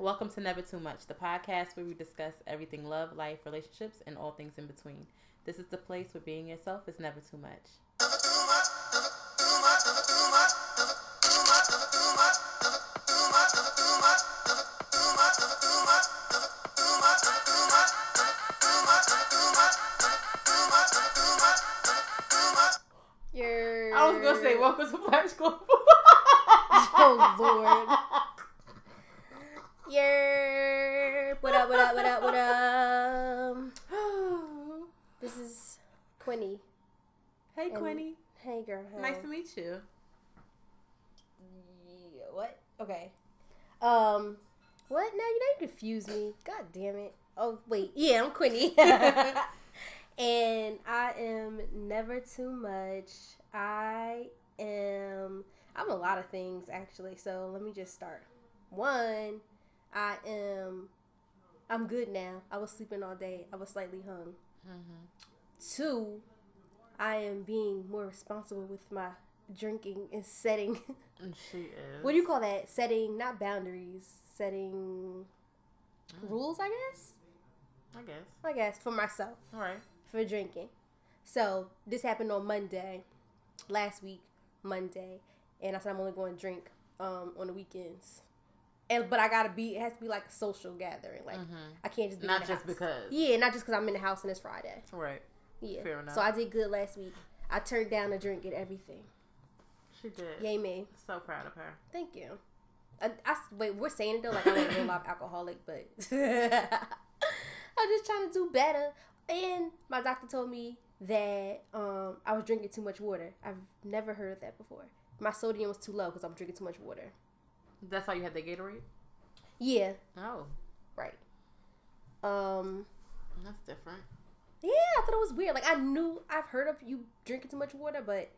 Welcome to Never Too Much, the podcast where we discuss everything love, life, relationships, and all things in between. This is the place where being yourself is never too much. Your I was gonna say, welcome to Black School. Oh Lord. Your what up? What up? What up? What up? This is Quinny. hey, And- Quinny. Hey, girl. Hey. Nice to meet you. Yeah, what? Okay. Um, what? Now you you confuse me. God damn it. Oh wait, yeah, I'm Quinny. and I am never too much. I am. I'm a lot of things actually. So let me just start. One, I am. I'm good now. I was sleeping all day. I was slightly hung. Two, I am being more responsible with my drinking and setting. She is. what do you call that? Setting not boundaries, setting Mm. rules. I guess. I guess. I guess for myself All right. for drinking. So this happened on Monday, last week Monday, and I said I'm only going to drink um, on the weekends. And but I gotta be. It has to be like a social gathering. Like I can't just be in Mm-hmm. Not just house. because. Yeah, not just because I'm in the house and it's Friday. Right. Yeah. Fair enough. So I did good last week. I turned down a drink and everything. She did. Yay me. So proud of her. Thank you. I, I- wait, we're saying it though, like I'm a real life alcoholic, but I'm just trying to do better. And my doctor told me that um, I was drinking too much water. I've never heard of that before. My sodium was too low because I'm drinking too much water. That's why you had the Gatorade? Yeah, Oh, right. Um, that's different. yeah, I thought it was weird. Like I knew I've heard of you drinking too much water, but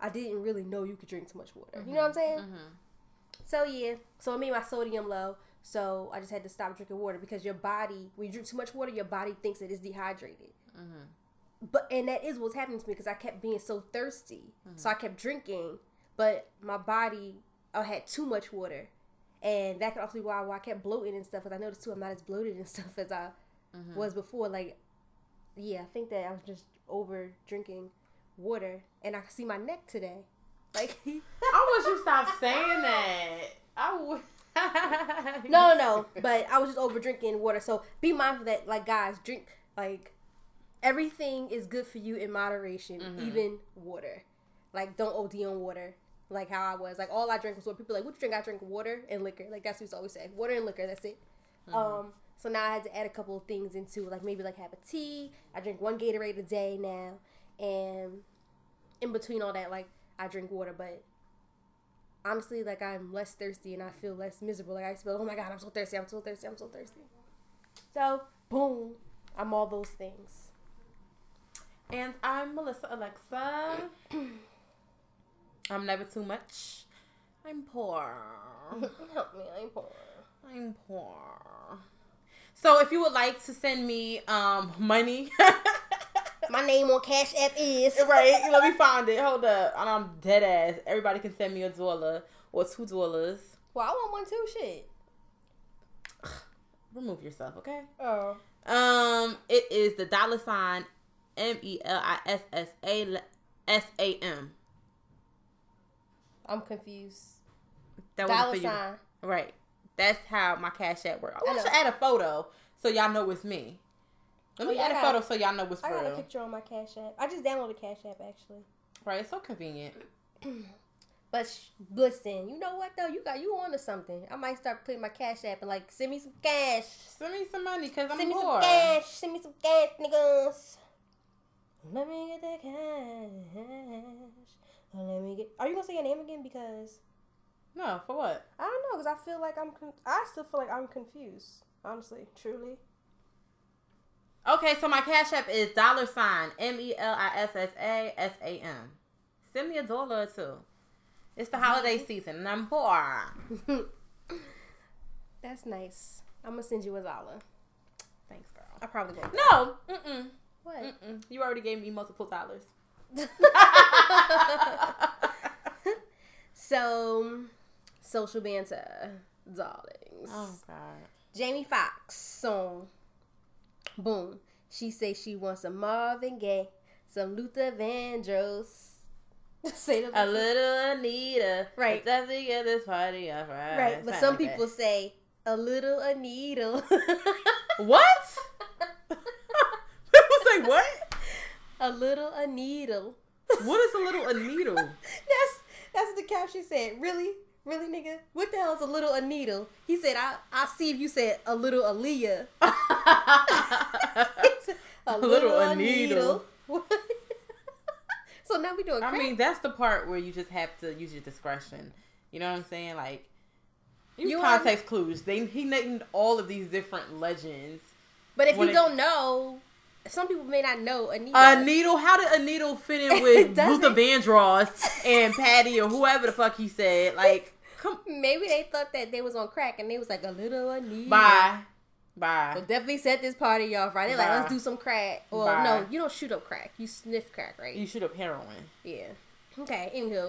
I didn't really know you could drink too much water. You know what I'm saying? Mm-hmm. So yeah, so it made my sodium low. So I just had to stop drinking water because your body, when you drink too much water, your body thinks that it is dehydrated. Mm-hmm. But and that is what's happening to me because I kept being so thirsty, so I kept drinking, but my body I had too much water, and that could also be why, why I kept bloating and stuff. Because I noticed too, I'm not as bloated and stuff as I mm-hmm. was before. Like, yeah, I think that I was just over drinking water, and I can see my neck today. Like, I wish you stopped saying that. I would. No, no, no. But I was just over drinking water. So be mindful that, like, guys, drink like everything is good for you in moderation, mm-hmm. even water. Like, don't OD on water. Like how I was. Like all I drank was water. People like, what you drink? I drink water and liquor. Like that's what we always say. Water and liquor. That's it. Um. So now I had to add a couple of things into like maybe like have a tea. I drink one Gatorade a day now, and in between all that, like I drink water. But honestly, like I'm less thirsty and I feel less miserable. Like I feel, oh my god, I'm so thirsty, I'm so thirsty, I'm so thirsty. So boom, I'm all those things. And I'm Melissa Alexa. I'm never too much. I'm poor. Help me, I'm poor. I'm poor. So if you would like to send me um money, My name on Cash App is right? Let me find it. Hold up. And I'm dead ass. Everybody can send me a dollar or two dollars. Well, I want one too. Shit. Remove yourself, okay? Oh. Um, it is the dollar sign M E L I S S A S A M. I'm confused. That was Dollar for you. sign. Right. That's how my cash app works. I I want to add a photo so y'all know it's me. Let Oh, me yeah, add a got- photo so y'all know it's I got a picture on my Cash App. I just downloaded Cash App actually. Right, it's so convenient. But sh- listen, you know what though? You got you on to something. I might start putting my Cash App and like send me some cash. Send me some money because I'm Send me poor. some cash. Send me some cash, niggas. Let me get the cash. Let me get. Are you gonna say your name again? Because No, for what? I don't know. Because I feel like I'm. Con- I still feel like I'm confused. Honestly, truly. Okay, so my cash app is dollar sign M E L I S S A S A M. Send me a dollar or two. It's the holiday mm-hmm. season and I'm poor. That's nice. I'm gonna send you a dollar. Thanks, girl. I probably won't. No, mm-mm, What? mm-mm. You already gave me multiple dollars. so, social banter. darlings. Oh God. Jamie Foxx song. Boom. She say she wants some Marvin Gaye, some Luther Vandross. say the a little Anita. Right. Let's get this party off right. Right. But some like people that. say a little Anita. what? people say what? A little Anita. What is a little Anita? that's that's what the caption said. Really? Really, nigga? What the hell is a little Anita? He said, I I see if you said a little Aaliyah. a, a, little, little Anita. so now we doing. I mean, that's the part where you just have to use your discretion. You know what I'm saying? Like, use you context clues. They he named all of these different legends. But if you it, don't know, some people may not know Anita. A needle? How did a needle fit in with Luther Vandross and Patty or whoever the fuck he said? Like, come. Maybe they thought that they was on crack and they was like a little Anita. Bye. Bye. But definitely set this party off, right? They're Bye. like, let's do some crack. Well, Bye. no, you don't shoot up crack. You sniff crack, right? You shoot up heroin. Yeah. Okay. Anywho,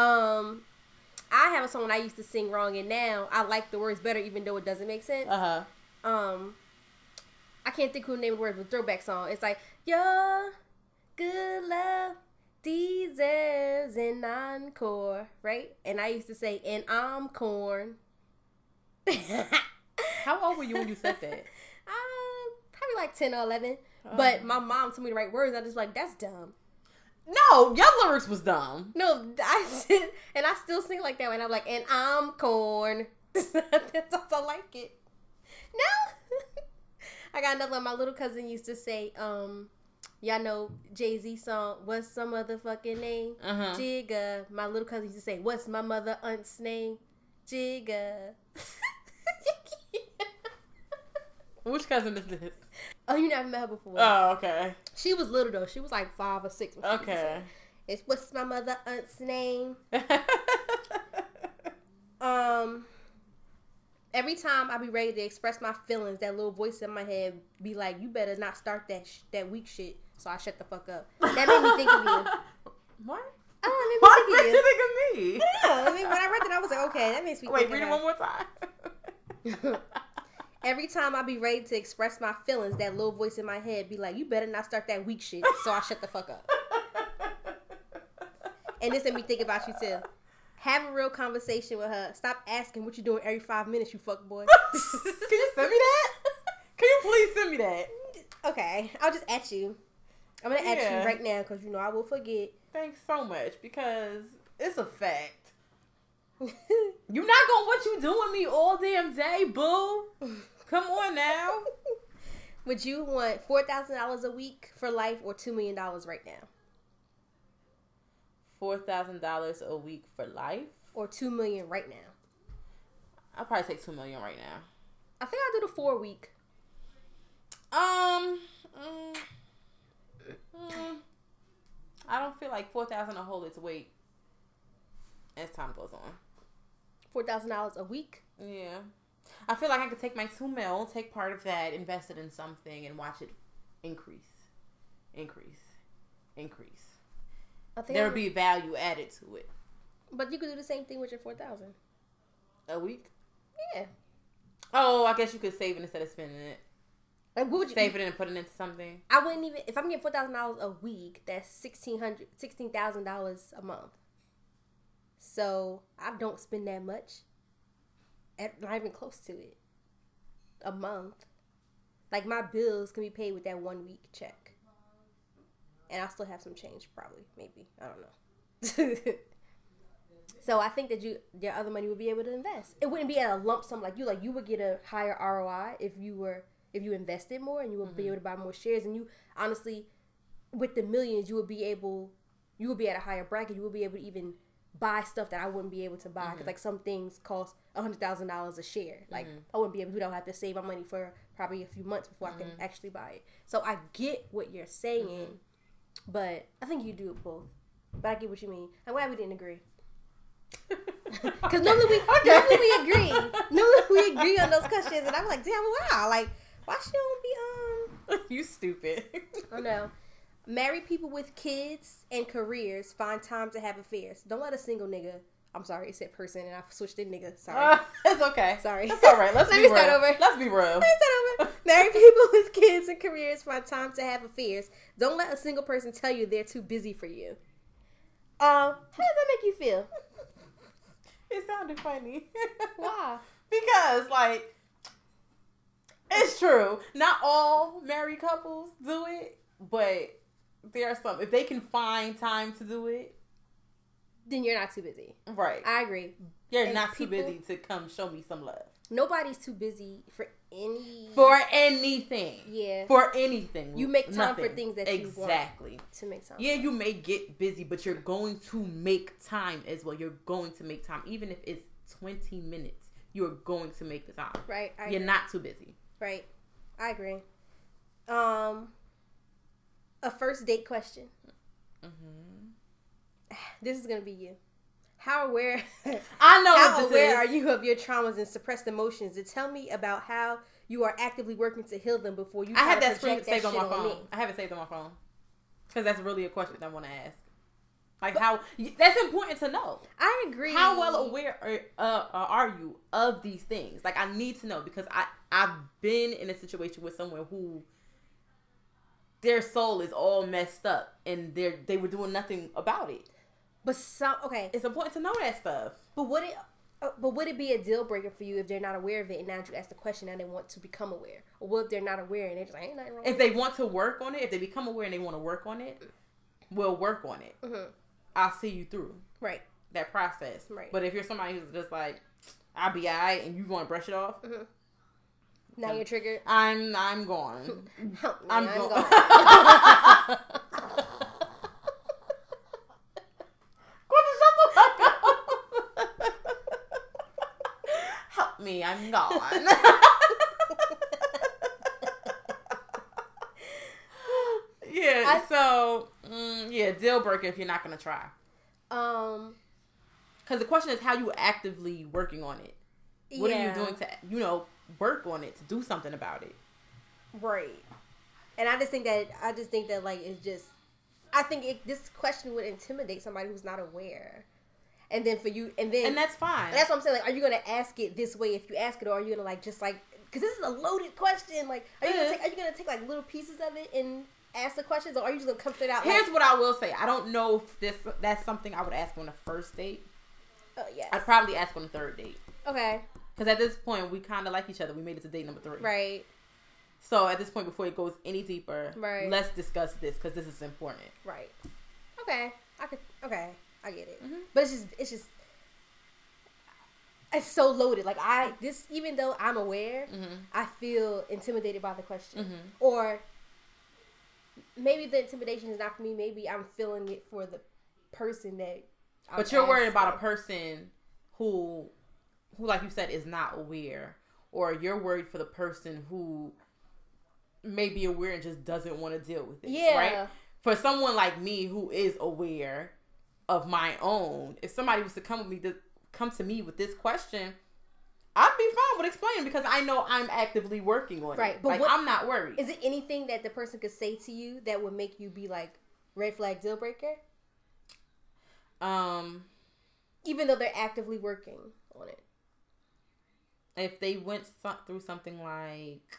um, I have a song I used to sing wrong, and now I like the words better, even though it doesn't make sense. Uh huh. Um, I can't think who named the words, but throwback song. It's like your good love deserves an encore, right? And I used to say, and I'm corn. How old were you when you said that? Um, probably like ten or eleven. Oh. But my mom told me the right words. I just like that's dumb. No, your lyrics was dumb. No, I did, and I still sing like that. And I'm like, and I'm corn. that's I like it. No, I got another one. My little cousin used to say, um, y'all know Jay Z song, What's Some other fucking Name? Uh-huh. Jigga. My little cousin used to say, What's my mother aunt's name? Jigga. Which cousin is this? Oh, you never met her before. Oh, okay. She was little though. She was like five or six. Okay. It's what's my mother aunt's name? um, every time I be ready to express my feelings, that little voice in my head be like, "You better not start that sh- that weak shit." So I shut the fuck up. That made me think of you. What? Oh, Why made you think of me? I, I mean, when I read it, I was like, okay, that makes me. Wait, read it one more time. Every time I be ready to express my feelings, that little voice in my head be like, "You better not start that weak shit." So I shut the fuck up. and this made me think about you too. Have a real conversation with her. Stop asking what you're doing every five minutes, you fuck boy. Can you send me that? Can you please send me that? Okay, I'll just at you. I'm gonna yeah. at you right now because you know I will forget. Thanks so much because it's a fact. You're not gonna what you doing me all damn day, boo. Come on now. Would you want four thousand dollars a week for life or two million dollars right now? Four thousand dollars a week for life, or two million right now? I'll probably take two million right now. I think I'll do the four week. Um, mm, mm, I don't feel like four thousand will hold its weight as time goes on. Four thousand dollars a week. Yeah. I feel like I could take my two mil, take part of that, invest it in something, and watch it increase, increase, increase. There would be value added to it. But you could do the same thing with your four thousand a week. Yeah. Oh, I guess you could save it instead of spending it. Like, what would you save it and put it into something? I wouldn't even if I'm getting four thousand dollars a week. That's sixteen hundred, sixteen thousand dollars a month. So I don't spend that much At, not even close to it. A month. Like my bills can be paid with that one week check. And I'll still have some change, probably, maybe. I don't know. so I think that you your other money would be able to invest. It wouldn't be at a lump sum like you. Like you would get a higher ROI if you were if you invested more and you would mm-hmm. be able to buy more shares. And you honestly, with the millions, you would be able you would be at a higher bracket. You would be able to even buy stuff that I wouldn't be able to buy because mm-hmm. like some things cost a hundred thousand dollars a share. Like mm-hmm. I wouldn't be able to. I would have to save my money for probably a few months before mm-hmm. I can mm-hmm. actually buy it. So I get what you're saying, mm-hmm. But I think you do it both. But I get what you mean. I'm glad we didn't agree. Because normally we okay. normally we agree. Normally we agree on those questions, and I'm like, damn, wow, like why she don't be um? you stupid. I know. Married people with kids and careers find time to have affairs. Don't let a single nigga I'm sorry, it said person, and I switched to nigga. Sorry, uh, it's okay. Sorry, that's all right. Let's Let be me real. start over. Let's be real. Let me start over. Married people with kids and careers find time to have affairs. Don't let a single person tell you they're too busy for you. Um, uh, how does that make you feel? It sounded funny. Why? because like it's true. Not all married couples do it, but there are some. If they can find time to do it, then you're not too busy. Right. I agree. You're and not people, too busy to come show me some love. Nobody's too busy for any for anything. Yeah. For anything. You make time Nothing. for things that exactly. you want Exactly. to make time. Yeah, you may get busy, but you're going to make time as well. You're going to make time, even if it's 20 minutes. You're going to make the time. Right. I you're agree. not too busy. Right. I agree. Um, a first date question. Mm-hmm. This is gonna be you. How aware? I know. How aware is. are you of your traumas and suppressed emotions? To tell me about how you are actively working to heal them before you. I have that screen saved on my phone. On I have it saved on my phone because that's really a question that I want to ask. Like but, how that's important to know. I agree. How well aware are, uh, uh, are you of these things? Like I need to know because I I've been in a situation with someone who their soul is all messed up and they they were doing nothing about it. But some okay, it's important to know that stuff. But would it? Uh, but would it be a deal breaker for you if they're not aware of it and now you ask the question and they want to become aware? Or what if they're not aware and they're just like, ain't nothing wrong? If they want to work on it, if they become aware and they want to work on it, we'll work on it. Mm-hmm. I'll see you through. Right. That process. Right. But if you're somebody who's just like, I'll be alright and you want to brush it off. Mm-hmm. Now you're triggered. I'm I'm gone. I'm, I'm gone. Help me, I'm gone. yeah, I, so mm, yeah, deal breaker if you're not gonna try. Um, because the question is how you actively working on it. What yeah. are you doing to you know work on it to do something about it? Right. And I just think that I just think that like it's just I think it, this question would intimidate somebody who's not aware. And then for you, and then and that's fine. And that's what I'm saying. Like, are you gonna ask it this way if you ask it, or are you gonna like just like because this is a loaded question? Like, are you gonna take, are you gonna take like little pieces of it and ask the questions, or are you just gonna come straight out? Here's like, what I will say. I don't know if this that's something I would ask on the first date. Oh yeah. I'd probably ask on the third date. Okay. Because at this point, we kind of like each other. We made it to date number three. Right. So at this point, before it goes any deeper, right. let's discuss this because this is important. Right. Okay. I could. Okay. I get it. Mm-hmm. But it's just. It's just. It's so loaded. Like I this, even though I'm aware, mm-hmm. I feel intimidated by the question, mm-hmm. or maybe the intimidation is not for me. Maybe I'm feeling it for the person that. I'm but you're worried about a person who who, like you said, is not aware, or you're worried for the person who may be aware and just doesn't want to deal with it. Yeah. Right. For someone like me who is aware of my own, if somebody was to come with me to come to me with this question, I'd be fine with explaining because I know I'm actively working on right. it. Right, but like, what, I'm not worried. Is it anything that the person could say to you that would make you be like red flag deal breaker? Um, even though they're actively working on it if they went through something like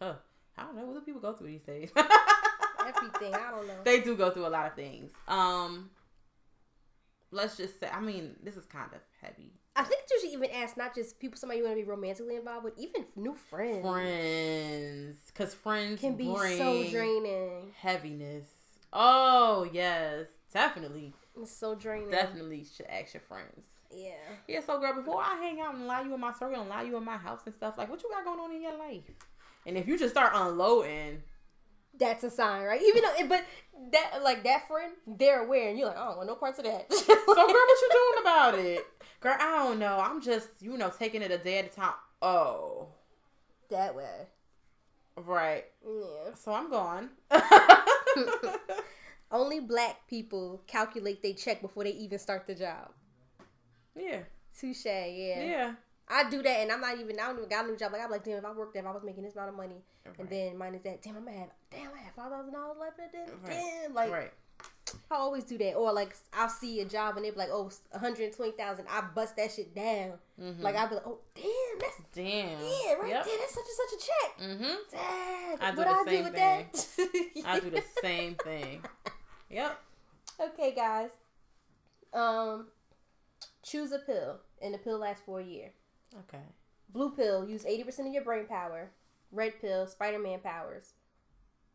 huh, I don't know what do people go through these days. Everything I don't know. They do go through a lot of things. Um, let's just say, I mean, this is kind of heavy. I think you should even ask not just people somebody you want to be romantically involved with, even new friends. Friends, because friends can be so draining. Heaviness. Oh yes, definitely. It's so draining. Definitely should ask your friends. Yeah. Yeah, so girl, before I hang out and allow you in my circle and allow you in my house and stuff, like what you got going on in your life? And if you just start unloading, that's a sign, right? Even though, but that like that friend, they're aware, and you're like, I don't want no parts of that. so, girl, what you doing about it? Girl, I don't know. I'm just, you know, taking it a day at a time. Oh, that way, right? Yeah. So I'm gone. Only black people calculate they check before they even start the job. Yeah. Touche. Yeah. Yeah. I do that, and I'm not even. I don't even got a new job. Like I'm like, damn, if I worked there, if I was making this amount of money, right. and then minus that, damn, I'm gonna have, damn, I have five thousand dollars left at this. Right. Damn, like, right. I always do that. Or like I'll see a job and they're like, oh, 120,000. I bust that shit down. Mm-hmm. Like I'll be like, oh, damn, that's damn. Yeah, right yep. there. That's such and such a check. Mm-hmm. Damn. I do what the I same do thing. I do the same thing. Yep. Okay, guys. Um, choose a pill, and the pill lasts for a year. Okay. Blue pill, use 80% of your brain power. Red pill, Spider Man powers.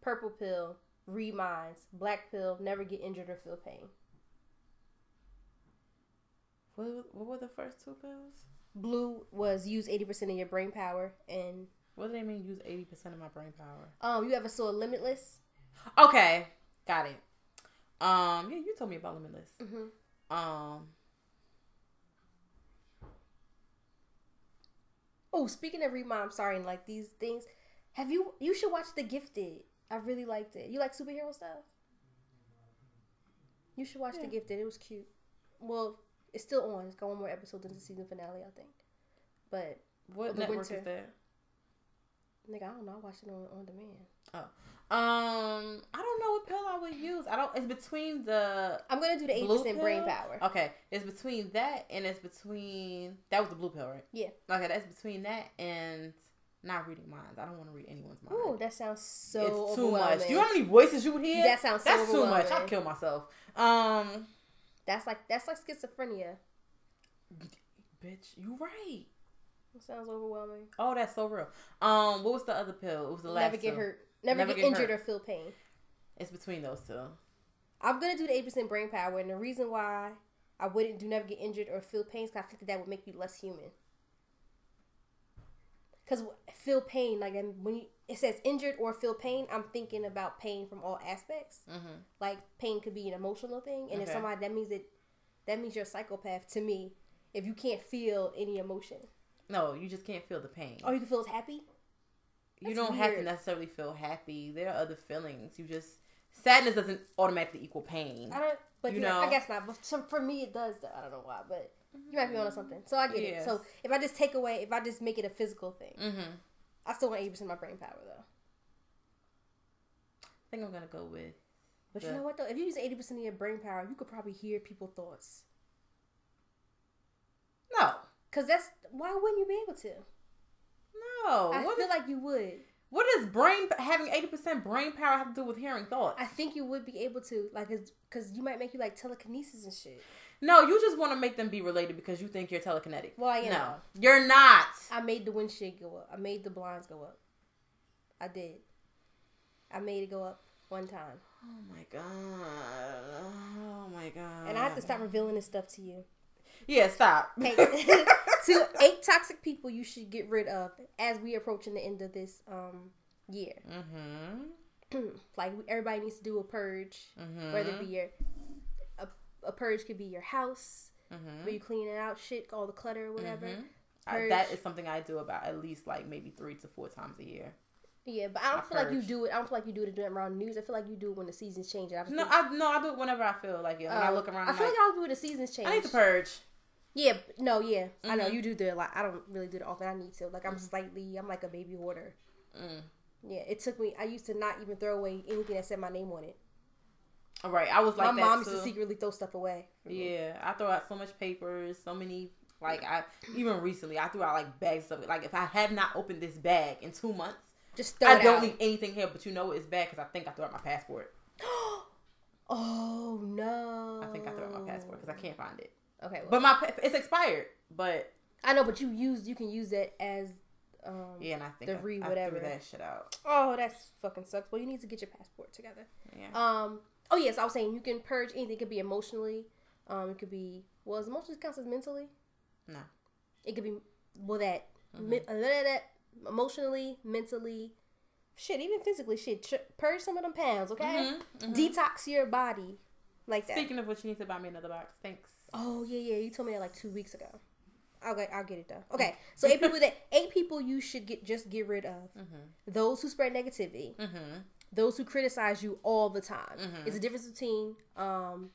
Purple pill, read minds. Black pill, never get injured or feel pain. What, what were the first two pills? Blue was use 80% of your brain power. And. What do they mean, use 80% of my brain power? Um, You ever saw Limitless? Okay. Got it. Um, yeah, you told me about Limitless. Mm-hmm. Um, Oh, speaking of Remind, I'm sorry, and like these things, have you? You should watch The Gifted. I really liked it. You like superhero stuff? You should watch yeah. The Gifted. It was cute. Well, it's still on. It's got one more episode than the season finale, I think. But what the network winter, is that? Nigga, I don't know. I watched it on on demand. Oh, um, I don't know what pill I would use. I don't. It's between the. I'm gonna do the eight percent brain power. Okay, it's between that and it's between that was the blue pill, right? Yeah. Okay, that's between that and not reading minds. I don't want to read anyone's mind. Oh, that sounds so. It's too much. Do you know how many voices you would hear? That sounds. So that's too much. I'll kill myself. Um, that's like that's like schizophrenia. Bitch, you right. It sounds overwhelming. Oh, that's so real. Um, what was the other pill? It was the last. Never get hurt. Never, Never get, get, injured hurt. or feel pain. It's between those two. I'm gonna do the eight percent brain power, and the reason why I wouldn't do never get injured or feel pain is because I think that, that would make you less human. Because feel pain, like when you, it says injured or feel pain, I'm thinking about pain from all aspects. Mm-hmm. Like pain could be an emotional thing, and okay. if somebody that means that that means you're a psychopath to me. If you can't feel any emotion, no, you just can't feel the pain. All you can feel is happy you don't weird. have to necessarily feel happy. There are other feelings. You just sadness doesn't automatically equal pain. I don't. But you know, I guess not. But some, for me, it does. Though. I don't know why, but you might be onto something. So I get yes. it. So if I just take away, if I just make it a physical thing, mm-hmm. I still want eighty percent of my brain power though. I think I'm gonna go with. But the... you know what though? If you use eighty percent of your brain power, you could probably hear people's thoughts. No, because that's why wouldn't you be able to? No, I feel is, like you would. What does brain having eighty percent brain power have to do with hearing thoughts? I think you would be able to, like, because you might make you like telekinesis and shit. No, you just want to make them be related because you think you're telekinetic. Well, I am. No, you're not. I made the windshield go up. I made the blinds go up. I did. I made it go up one time. Oh my god. Oh my god. And I have to stop revealing this stuff to you. Yeah, stop. Hey, to eight toxic people you should get rid of as we approaching the end of this um year. Mm-hmm. like everybody needs to do a purge, mm-hmm. whether it be your a, a purge could be your house, mm-hmm. where you cleaning out shit, all the clutter or whatever. Mm-hmm. I, that is something I do about at least like maybe three to four times a year. Yeah, but I don't I feel purge. like you do it. I don't feel like you do it around news. I feel like you do it when the seasons change. I no, I no, I do it whenever I feel like it. When uh, I look around, I feel like, like I'll do it the seasons change. I need to purge. Yeah, no, yeah, mm-hmm. I know mm-hmm. you do do a lot. I don't really do it often. I need to. Like I'm mm-hmm. slightly, I'm like a baby hoarder. Mm. Yeah, it took me. I used to not even throw away anything that said my name on it. All right, I was like my mom used to secretly throw stuff away. Yeah, I throw out so much papers, so many. Like I even recently, I threw out like bags of it. Like if I have not opened this bag in two months, just I don't out. need anything here. But you know it's bad because I think I threw out my passport. oh no! I think I threw out my passport because I can't find it. Okay, well, but my it's expired. But I know, but you use you can use that as um, yeah, and I think the re whatever that shit out. Oh, that's fucking sucks. Well, you need to get your passport together. Yeah. Um. Oh yes, I was saying you can purge anything. It could be emotionally. Um. It could be well, is emotionally counts as mentally? No. It could be well that, mm-hmm. me, uh, that emotionally, mentally, shit, even physically. Shit, purge some of them pounds. Okay. Mm-hmm. Mm-hmm. Detox your body. Like that. Speaking of which, you need to buy me another box. Thanks. Oh yeah, yeah. You told me that like two weeks ago. Okay, I'll get it done. Okay, so eight people that eight people you should get just get rid of. Mm-hmm. Those who spread negativity. Mm-hmm. Those who criticize you all the time. Mm-hmm. It's a difference between um.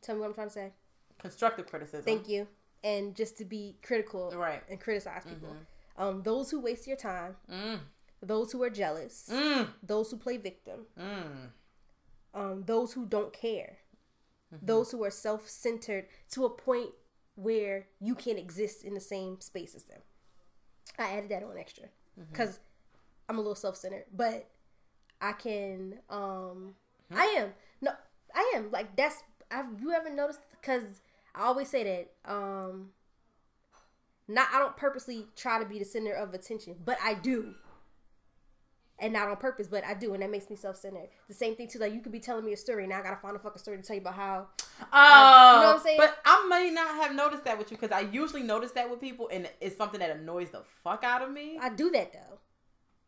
Tell me what I'm trying to say. Constructive criticism. Thank you. And just to be critical, right, and criticize people. Mm-hmm. Um, those who waste your time. Mm. Those who are jealous. Mm. Those who play victim. Mm. Um, those who don't care Mm-hmm. Those who are self centered to a point where you can't exist in the same space as them. I added that on extra because mm-hmm. I'm a little self centered, but I can. um hmm I am no, I am like that's. Have you ever noticed? Because I always say that. um Not I don't purposely try to be the center of attention, but I do and not on purpose, but I do, and that makes me self centered. The same thing too, like you could be telling me a story, and I gotta find a fucking story to tell you about how. Oh, uh, you know what I'm saying? But I may not have noticed that with you because I usually notice that with people, and it's something that annoys the fuck out of me. I do that though.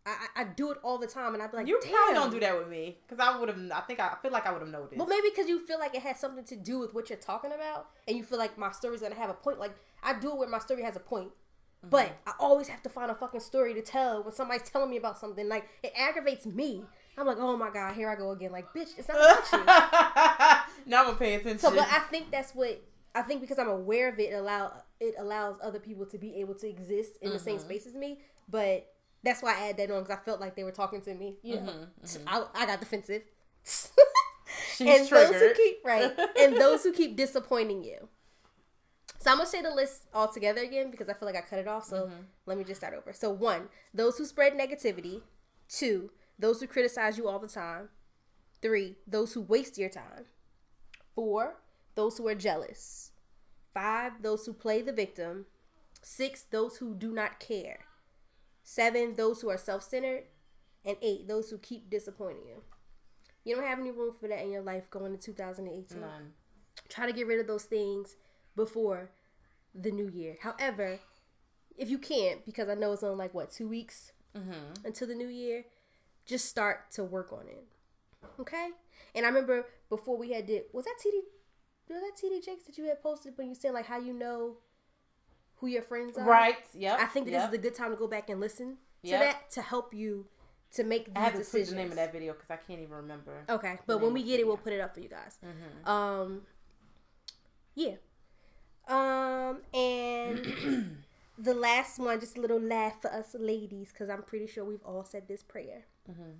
I, I do it all the time, and I'd be like, "You probably don't do that with me," because I would have. I think I, I feel like I would have noticed. Well, maybe because you feel like it has something to do with what you're talking about, and you feel like my story's gonna have a point. Like I do it where my story has a point, Mm-hmm. But I always have to find a fucking story to tell when somebody's telling me about something. Like it aggravates me. I'm like, oh my god, here I go again. Like, bitch, it's not about you. now I'm gonna pay attention. So, but I think that's what I think because I'm aware of it, allow it allows other people to be able to exist in mm-hmm. the same mm-hmm. space as me. But that's why I add that on because I felt like they were talking to me. You know, mm-hmm, mm-hmm. I, I, got defensive. and triggered. those who keep right, and those who keep disappointing you. So I'm gonna say the list all together again because I feel like I cut it off. So mm-hmm. let me just start over. So one, those who spread negativity. Two, those who criticize you all the time. Three, those who waste your time. Four, those who are jealous. Five, those who play the victim. Six, those who do not care. Seven, those who are self centered. And eight, those who keep disappointing you. You don't have any room for that in your life going to 2018. None. Try to get rid of those things before the new year. However, if you can't, because I know it's only like what two weeks mm-hmm. until the new year, just start to work on it. Okay. And I remember before we had did was that TD was that TD Jakes that you had posted when you said like how you know who your friends are. Right. Yeah. I think yep. this is a good time to go back and listen to yep. that to help you to make these I have to decisions. the name of that video because I can't even remember. Okay, but when we get it, we'll put it up for you guys. Mm-hmm. Um, yeah. Um, and the last one, just a little laugh for us ladies, because I'm pretty sure we've all said this prayer. Mm-hmm.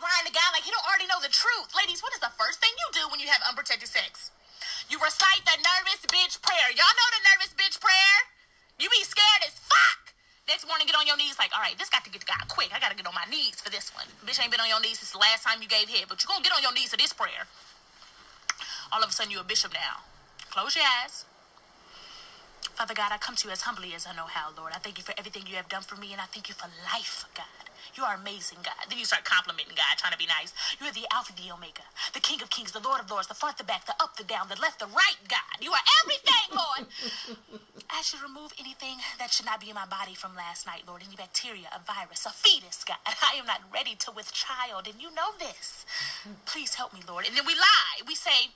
Lying the guy like he don't already know the truth. Ladies, what is the first thing you do when you have unprotected sex? You recite the nervous bitch prayer. Y'all know the nervous bitch prayer? You be scared as fuck. Next morning, get on your knees like, all right, this got to get got quick. I got to get on my knees for this one. Bitch ain't been on your knees since the last time you gave head, but you to get on your knees for this prayer. All of a sudden, you a bishop now. Close your eyes. Father God, I come to you as humbly as I know how, Lord. I thank you for everything you have done for me, and I thank you for life, God. You are amazing, God. Then you start complimenting God, trying to be nice. You are the Alpha, the Omega, the King of Kings, the Lord of Lords, the front, the back, the up, the down, the left, the right, God. You are everything, Lord. I should remove anything that should not be in my body from last night, Lord. Any bacteria, a virus, a fetus, God. I am not ready to with child, and you know this. Mm-hmm. Please help me, Lord. And then we lie. We say,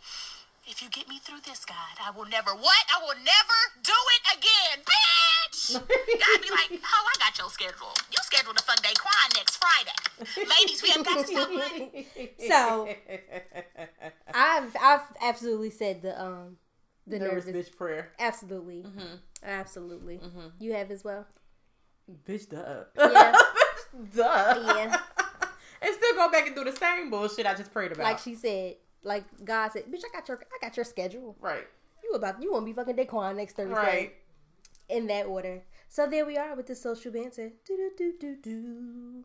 if you get me through this, God, I will never what? I will never do it again, bitch. God be like, oh, I got your schedule. You scheduled a fun day crying next Friday. Ladies, we have got to stop running. So, I've I've absolutely said the um the nervous, nervous bitch prayer. Absolutely, mm-hmm. absolutely. Mm-hmm. You have as well. Bitch, duh. Yeah. duh. Yeah. and still go back and do the same bullshit I just prayed about. Like she said, like God said, bitch, I got your I got your schedule. Right. You about you won't be fucking Daquan next Thursday. Right. In that order. So there we are with the social banter. Do do do do do.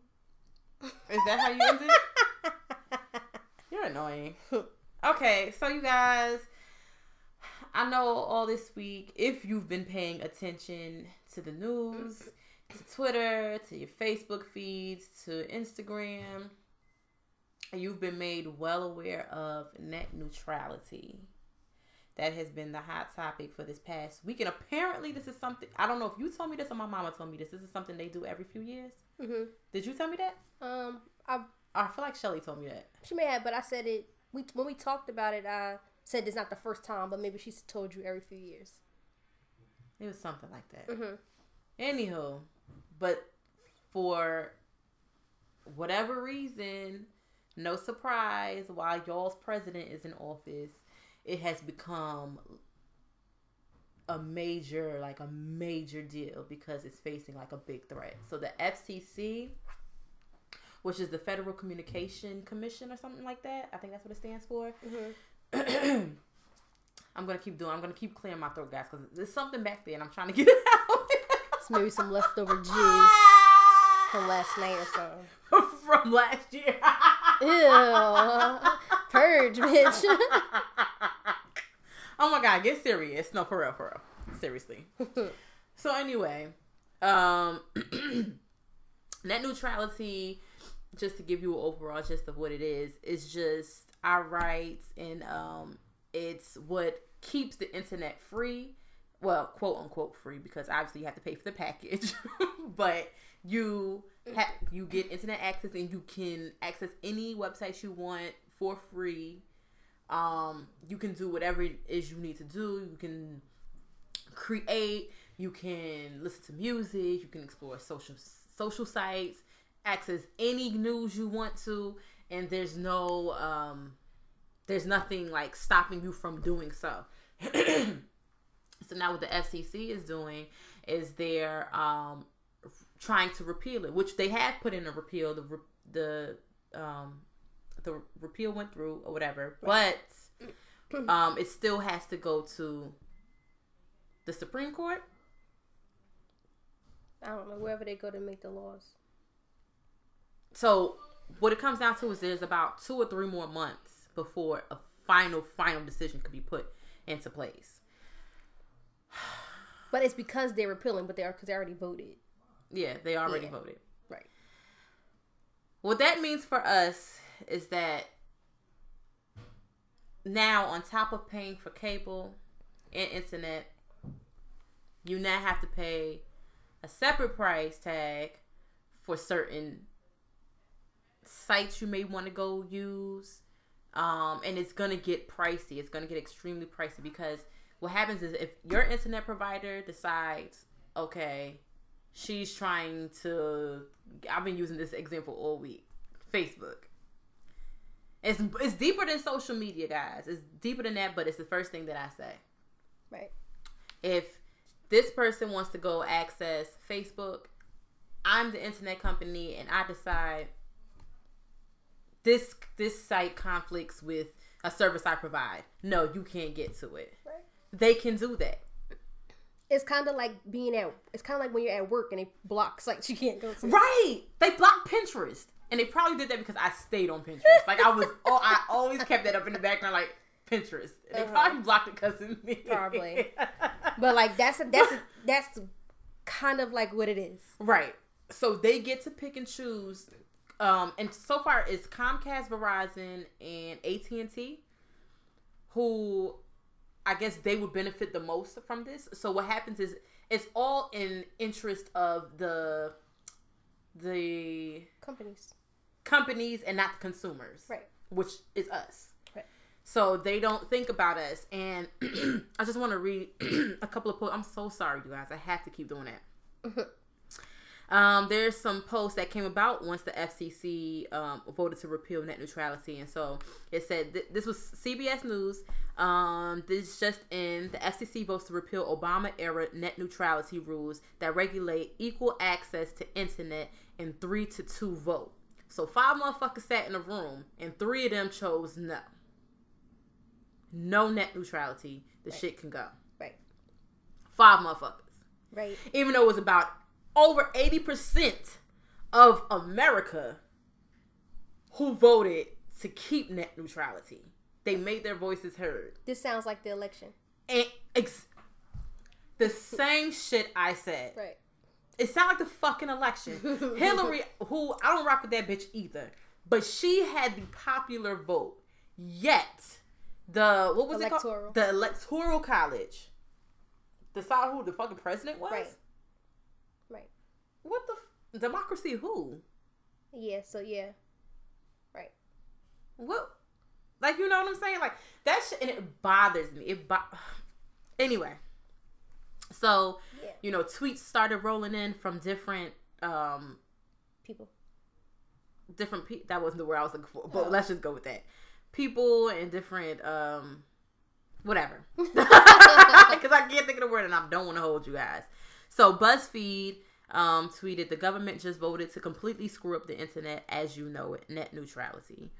Is that how you end it? You're annoying. Okay, so you guys, I know all this week, if you've been paying attention to the news, to Twitter, to your Facebook feeds, to Instagram, you've been made well aware of net neutrality. That has been the hot topic for this past week. And apparently, this is something I don't know if you told me this or my mama told me this. This is something they do every few years. Mm-hmm. Did you tell me that? Um, I I feel like Shelly told me that. She may have, but I said it. We when we talked about it, I said it's not the first time, but maybe she's told you every few years. It was something like that. Mm-hmm. Anywho, but for whatever reason, no surprise, while y'all's president is in office, it has become a major, like a major deal because it's facing like a big threat. So the FCC, which is the Federal Communication Commission or something like that, I think that's what it stands for. Mm-hmm. I'm gonna keep doing. I'm gonna keep clearing my throat, guys, because there's something back there, and I'm trying to get it out. it's maybe some leftover jizz from last night or something. from last year. Ew. Purge, bitch. oh my god, get serious. No, for real, for real. Seriously. so anyway, um, net neutrality, just to give you an overall gist of what it is, is just our rights and um, it's what keeps the internet free. Well, quote unquote free because obviously you have to pay for the package, but you ha- you get internet access and you can access any websites you want for free. Um, you can do whatever it is you need to do. You can create. You can listen to music. You can explore social social sites. Access any news you want to, and there's no um, there's nothing like stopping you from doing so. so now what the FCC is doing is they're um, trying to repeal it, which they have put in a repeal. The the um, the repeal went through or whatever, but um, it still has to go to the Supreme Court. I don't know wherever they go to make the laws. So what it comes down to is there's about two or three more months before a final final decision could be put into place. But it's because they're repealing, but they are because they already voted. Yeah, they already yeah. voted. Right. What that means for us is that now, on top of paying for cable and internet, you now have to pay a separate price tag for certain sites you may want to go use. Um, and it's gonna get pricey. It's gonna get extremely pricey because what happens is if your internet provider decides, okay, she's trying to I've been using this example all week. Facebook. It's it's deeper than social media, guys. It's deeper than that, but it's the first thing that I say. Right. If this person wants to go access Facebook, I'm the internet company and I decide this this site conflicts with a service I provide. No, you can't get to it. Right. They can do that it's kind of like being at it's kind of like when you're at work and they block sites you can't go to. Right. They block Pinterest. And they probably did that because I stayed on Pinterest. like I was oh I always kept that up in the background like Pinterest. And they uh-huh. probably blocked it because of me. Probably. but like that's a, that's a, that's kind of like what it is. Right. So they get to pick and choose um and so far it's Comcast, Verizon and AT&T who I guess they would benefit the most from this. So what happens is it's all in interest of the the companies, companies, and not the consumers, right? Which is us. Right. So they don't think about us, and I just want to read a couple of posts. I'm so sorry, you guys. I have to keep doing that. Um, there's some posts that came about once the FCC um, voted to repeal net neutrality, and so it said th- this was CBS News. Um, this just in: the FCC votes to repeal Obama-era net neutrality rules that regulate equal access to internet in three to two vote. So five motherfuckers sat in a room, and three of them chose no. No net neutrality. The right. shit can go. Right. Five motherfuckers. Right. Even though it was about over 80% of America who voted to keep net neutrality. They made their voices heard. This sounds like the election. And ex- the same shit I said. Right. It sounded like the fucking election. Hillary, who I don't rock with that bitch either, but she had the popular vote. Yet, the what was electoral. it called? The electoral college decide who the fucking president was. Right. What the f- democracy? Who? Yeah. So yeah. Right. What? Like you know what I'm saying? Like that shit, and it bothers me. It bo- anyway. So yeah. you know, tweets started rolling in from different um people. Different people. That wasn't the word I was looking for, but oh. let's just go with that. People and different um whatever because I can't think of the word and I don't want to hold you guys. So BuzzFeed um, tweeted, The government just voted to completely screw up the internet as you know it, net neutrality.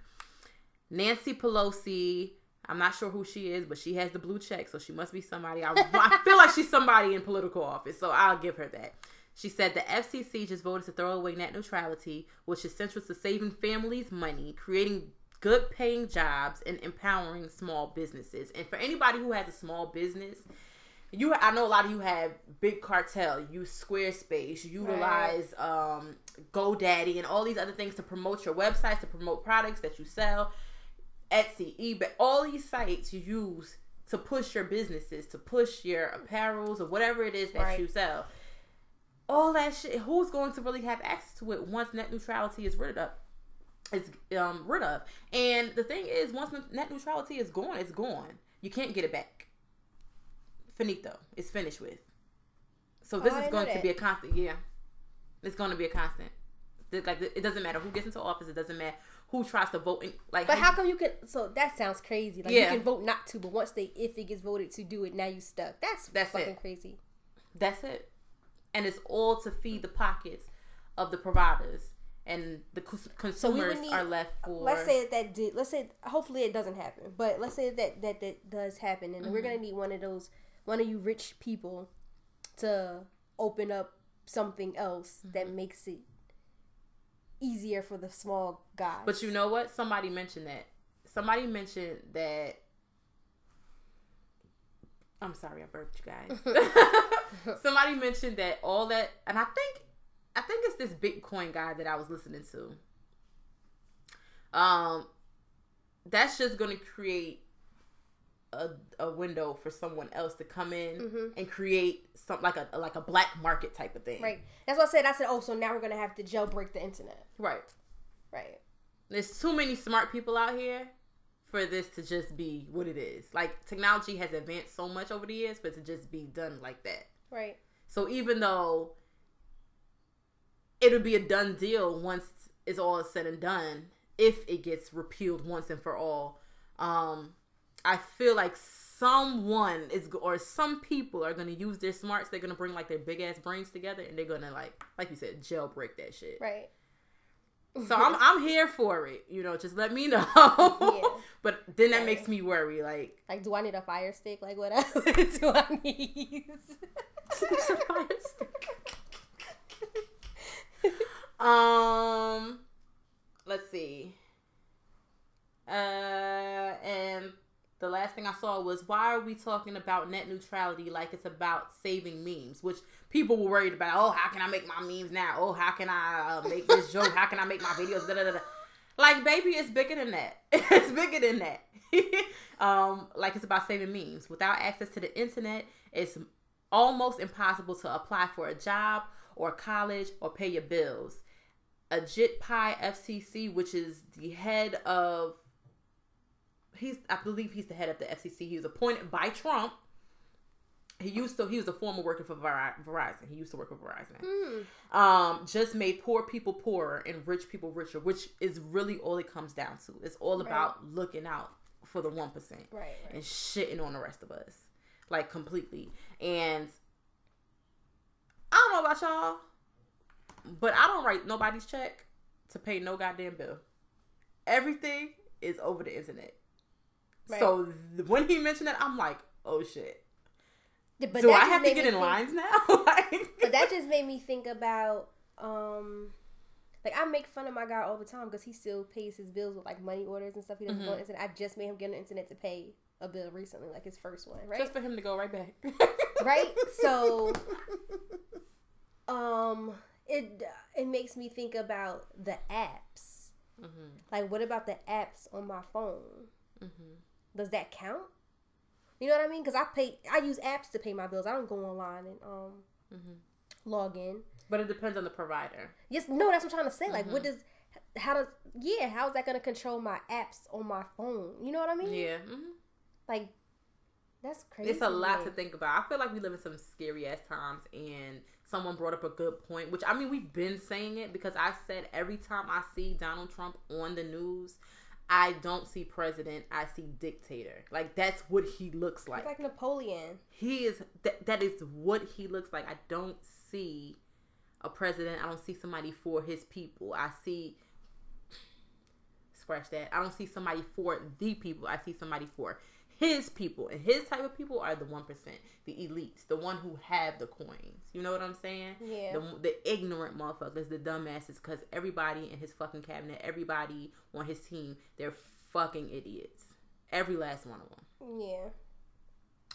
Nancy Pelosi I'm not sure who she is, but she has the blue check, so she must be somebody. I, I feel like she's somebody in political office, so I'll give her that. She said the FCC just voted to throw away net neutrality, which is central to saving families money, creating good paying jobs, and empowering small businesses. And for anybody who has a small business, you I know a lot of you have big cartel, you Squarespace, utilize right. um, GoDaddy and all these other things to promote your websites, to promote products that you sell. Etsy, eBay, all these sites you use to push your businesses, to push your apparels or whatever it is that right. you sell. All that shit, who's going to really have access to it once net neutrality is rid of? Is um rid of. And the thing is, once net neutrality is gone, it's gone. You can't get it back. Finito. It's finished with. So this oh, is going to be a constant. Yeah, it's going to be a constant. Like it doesn't matter who gets into office. It doesn't matter who tries to vote. In, like, but how come you can? So that sounds crazy. Like yeah. you can vote not to, but once they if it gets voted to do it, now you stuck. That's that's fucking it. crazy. That's it, and it's all to feed the pockets of the providers, and the consumers so need, are left for. Let's say that did. Let's say hopefully it doesn't happen, but let's say that that that does happen, and mm-hmm. we're gonna need one of those one of you rich people to open up something else mm-hmm. that makes it easier for the small guys. But you know what? Somebody mentioned that. Somebody mentioned that. I'm sorry, I burped you guys. Somebody mentioned that all that, and I think, I think it's this Bitcoin guy that I was listening to. Um, that's just going to create a, a window for someone else to come in mm-hmm. and create some like a like a black market type of thing. Right. That's what I said. I said, oh, so now we're gonna have to jailbreak the internet. Right. Right. There's too many smart people out here for this to just be what it is. Like technology has advanced so much over the years, but to just be done like that. Right. So even though it'll be a done deal once it's all said and done, if it gets repealed once and for all, um, I feel like someone is or some people are gonna use their smarts. They're gonna bring like their big ass brains together, and they're gonna like, like you said, jailbreak that shit. Right. So I'm I'm here for it. You know, just let me know. yeah. But then that makes me worry. Like, like, do I need a fire stick? Like, what else do I need? fire stick. um, let's see. Uh, and the last thing I saw was why are we talking about net neutrality like it's about saving memes, which people were worried about. Oh, how can I make my memes now? Oh, how can I uh, make this joke? How can I make my videos? Da, da, da, like, baby, it's bigger than that. it's bigger than that. um, like it's about saving memes. Without access to the internet, it's almost impossible to apply for a job or college or pay your bills. Ajit Pai FCC, which is the head of he's I believe he's the head of the FCC. He was appointed by Trump. He used to he was a former worker for Verizon. He used to work for Verizon. Mm. Um, just made poor people poorer and rich people richer, which is really all it comes down to. It's all about looking out for the one percent, right, right, and shitting on the rest of us, like completely. And I don't know about y'all, but I don't write nobody's check to pay no goddamn bill. Everything is over the internet. Right. So th- when he mentioned that, I'm like, oh shit. But Do I have to get in think, lines now? like, but that just made me think about, um, like I make fun of my guy all the time because he still pays his bills with like money orders and stuff. He doesn't mm-hmm. go on internet. I just made him get on internet to pay a bill recently, like his first one, right? Just for him to go right back, right? So, um, it it makes me think about the apps. Mm-hmm. Like, what about the apps on my phone? Mm-hmm does that count? You know what I mean? Because I pay, I use apps to pay my bills. I don't go online and um mm-hmm. log in. But it depends on the provider. Yes, no, that's what I'm trying to say. Like, mm-hmm. what does, how does, yeah, how is that going to control my apps on my phone? You know what I mean? Yeah. Mm-hmm. Like, that's crazy. It's a lot man. to think about. I feel like we live in some scary ass times, and someone brought up a good point, which I mean, we've been saying it because I said every time I see Donald Trump on the news, I don't see president. I see dictator. Like that's what he looks like. He's like Napoleon. He is. That, that is what he looks like. I don't see a president. I don't see somebody for his people. I see scratch that. I don't see somebody for the people. I see somebody for his people. And his type of people are the 1%, the elites, the one who have the coins. You know what I'm saying? Yeah. The, the ignorant motherfuckers, the dumbasses, because everybody in his fucking cabinet, everybody on his team, they're fucking idiots. Every last one of them. Yeah.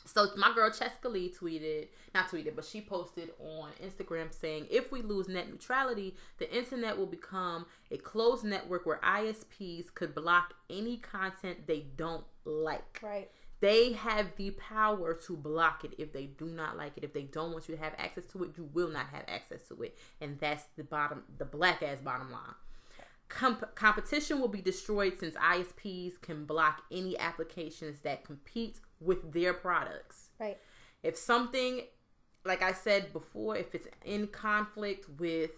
So my girl Cheska Lee tweeted, not tweeted, but she posted on Instagram saying, "If we lose net neutrality, the internet will become a closed network where ISPs could block any content they don't like. Right. They have the power to block it if they do not like it. If they don't want you to have access to it, you will not have access to it, and that's the bottom, the black ass bottom line." Comp- competition will be destroyed since ISPs can block any applications that compete with their products. Right. If something, like I said before, if it's in conflict with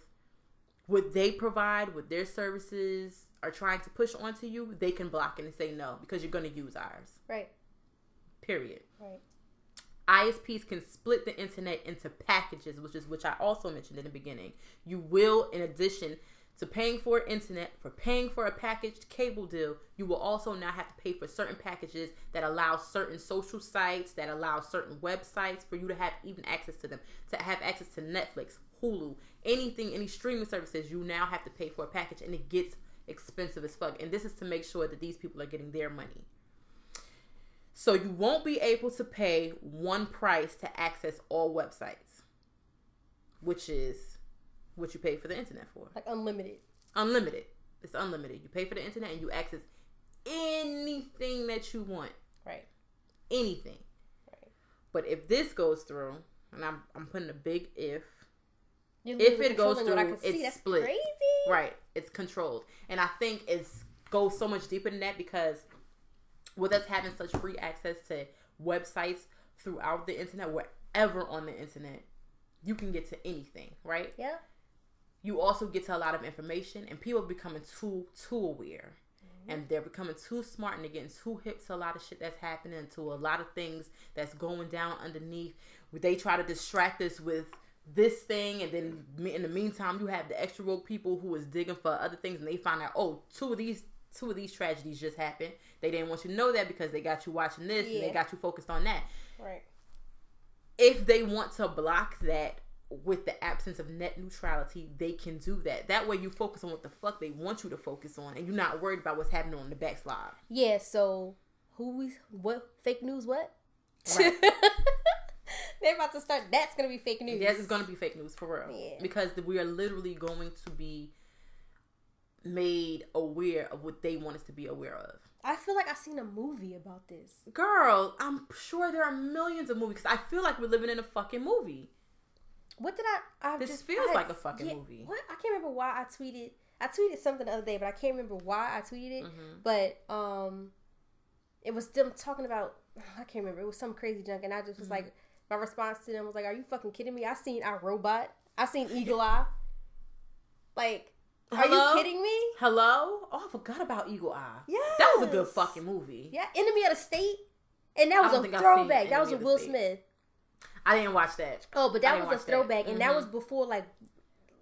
what they provide, with their services are trying to push onto you, they can block it and say no because you're going to use ours. Right. Period. Right. ISPs can split the internet into packages, which is which I also mentioned in the beginning. You will, in addition to paying for internet, for paying for a packaged cable deal, you will also now have to pay for certain packages that allow certain social sites, that allow certain websites for you to have even access to them, to have access to Netflix, Hulu, anything, any streaming services, you now have to pay for a package and it gets expensive as fuck. And this is to make sure that these people are getting their money. So you won't be able to pay one price to access all websites, which is what you pay for the internet for. Like unlimited. Unlimited. It's unlimited. You pay for the internet and you access anything that you want. Right. Anything. Right. But if this goes through, and I'm I'm putting a big if. If it goes controlling what I through, see. it's That's split. Crazy. Right. It's controlled. And I think it's goes so much deeper than that because with us having such free access to websites throughout the internet, wherever on the internet, you can get to anything, right? Yeah. You also get to a lot of information and people are becoming too too aware. Mm-hmm. And they're becoming too smart and they're getting too hip to a lot of shit that's happening, to a lot of things that's going down underneath. They try to distract us with this thing, and then in the meantime, you have the extra woke people who is digging for other things, and they find out, oh, two of these two of these tragedies just happened. They didn't want you to know that because they got you watching this and they got you focused on that. Right. If they want to block that with the absence of net neutrality, they can do that. That way, you focus on what the fuck they want you to focus on, and you're not worried about what's happening on the backslide. Yeah. So who we what fake news? What? Right. They're about to start. That's gonna be fake news. Yes, it's gonna be fake news for real. Yeah. Because we are literally going to be made aware of what they want us to be aware of. I feel like I've seen a movie about this. Girl, I'm sure there are millions of movies. I feel like we're living in a fucking movie. What did I? I This just, feels I- like a fucking movie. What? I can't remember why I tweeted. I tweeted something the other day, but I can't remember why I tweeted it. Mhm. But um, it was them talking about. I can't remember. It was some crazy junk, and I just was Mm-hmm. like, my response to them was like, "Are you fucking kidding me? I seen our robot. I seen Eagle Eye. Like, are you kidding me? Hello? Oh, I forgot about Eagle Eye. Yeah, That was a good fucking movie. Yeah, Enemy of the State, and that was a throwback. That was a Will State. Smith. I didn't watch that. Oh, but that was a watch that. throwback, and that Mhm. was before like,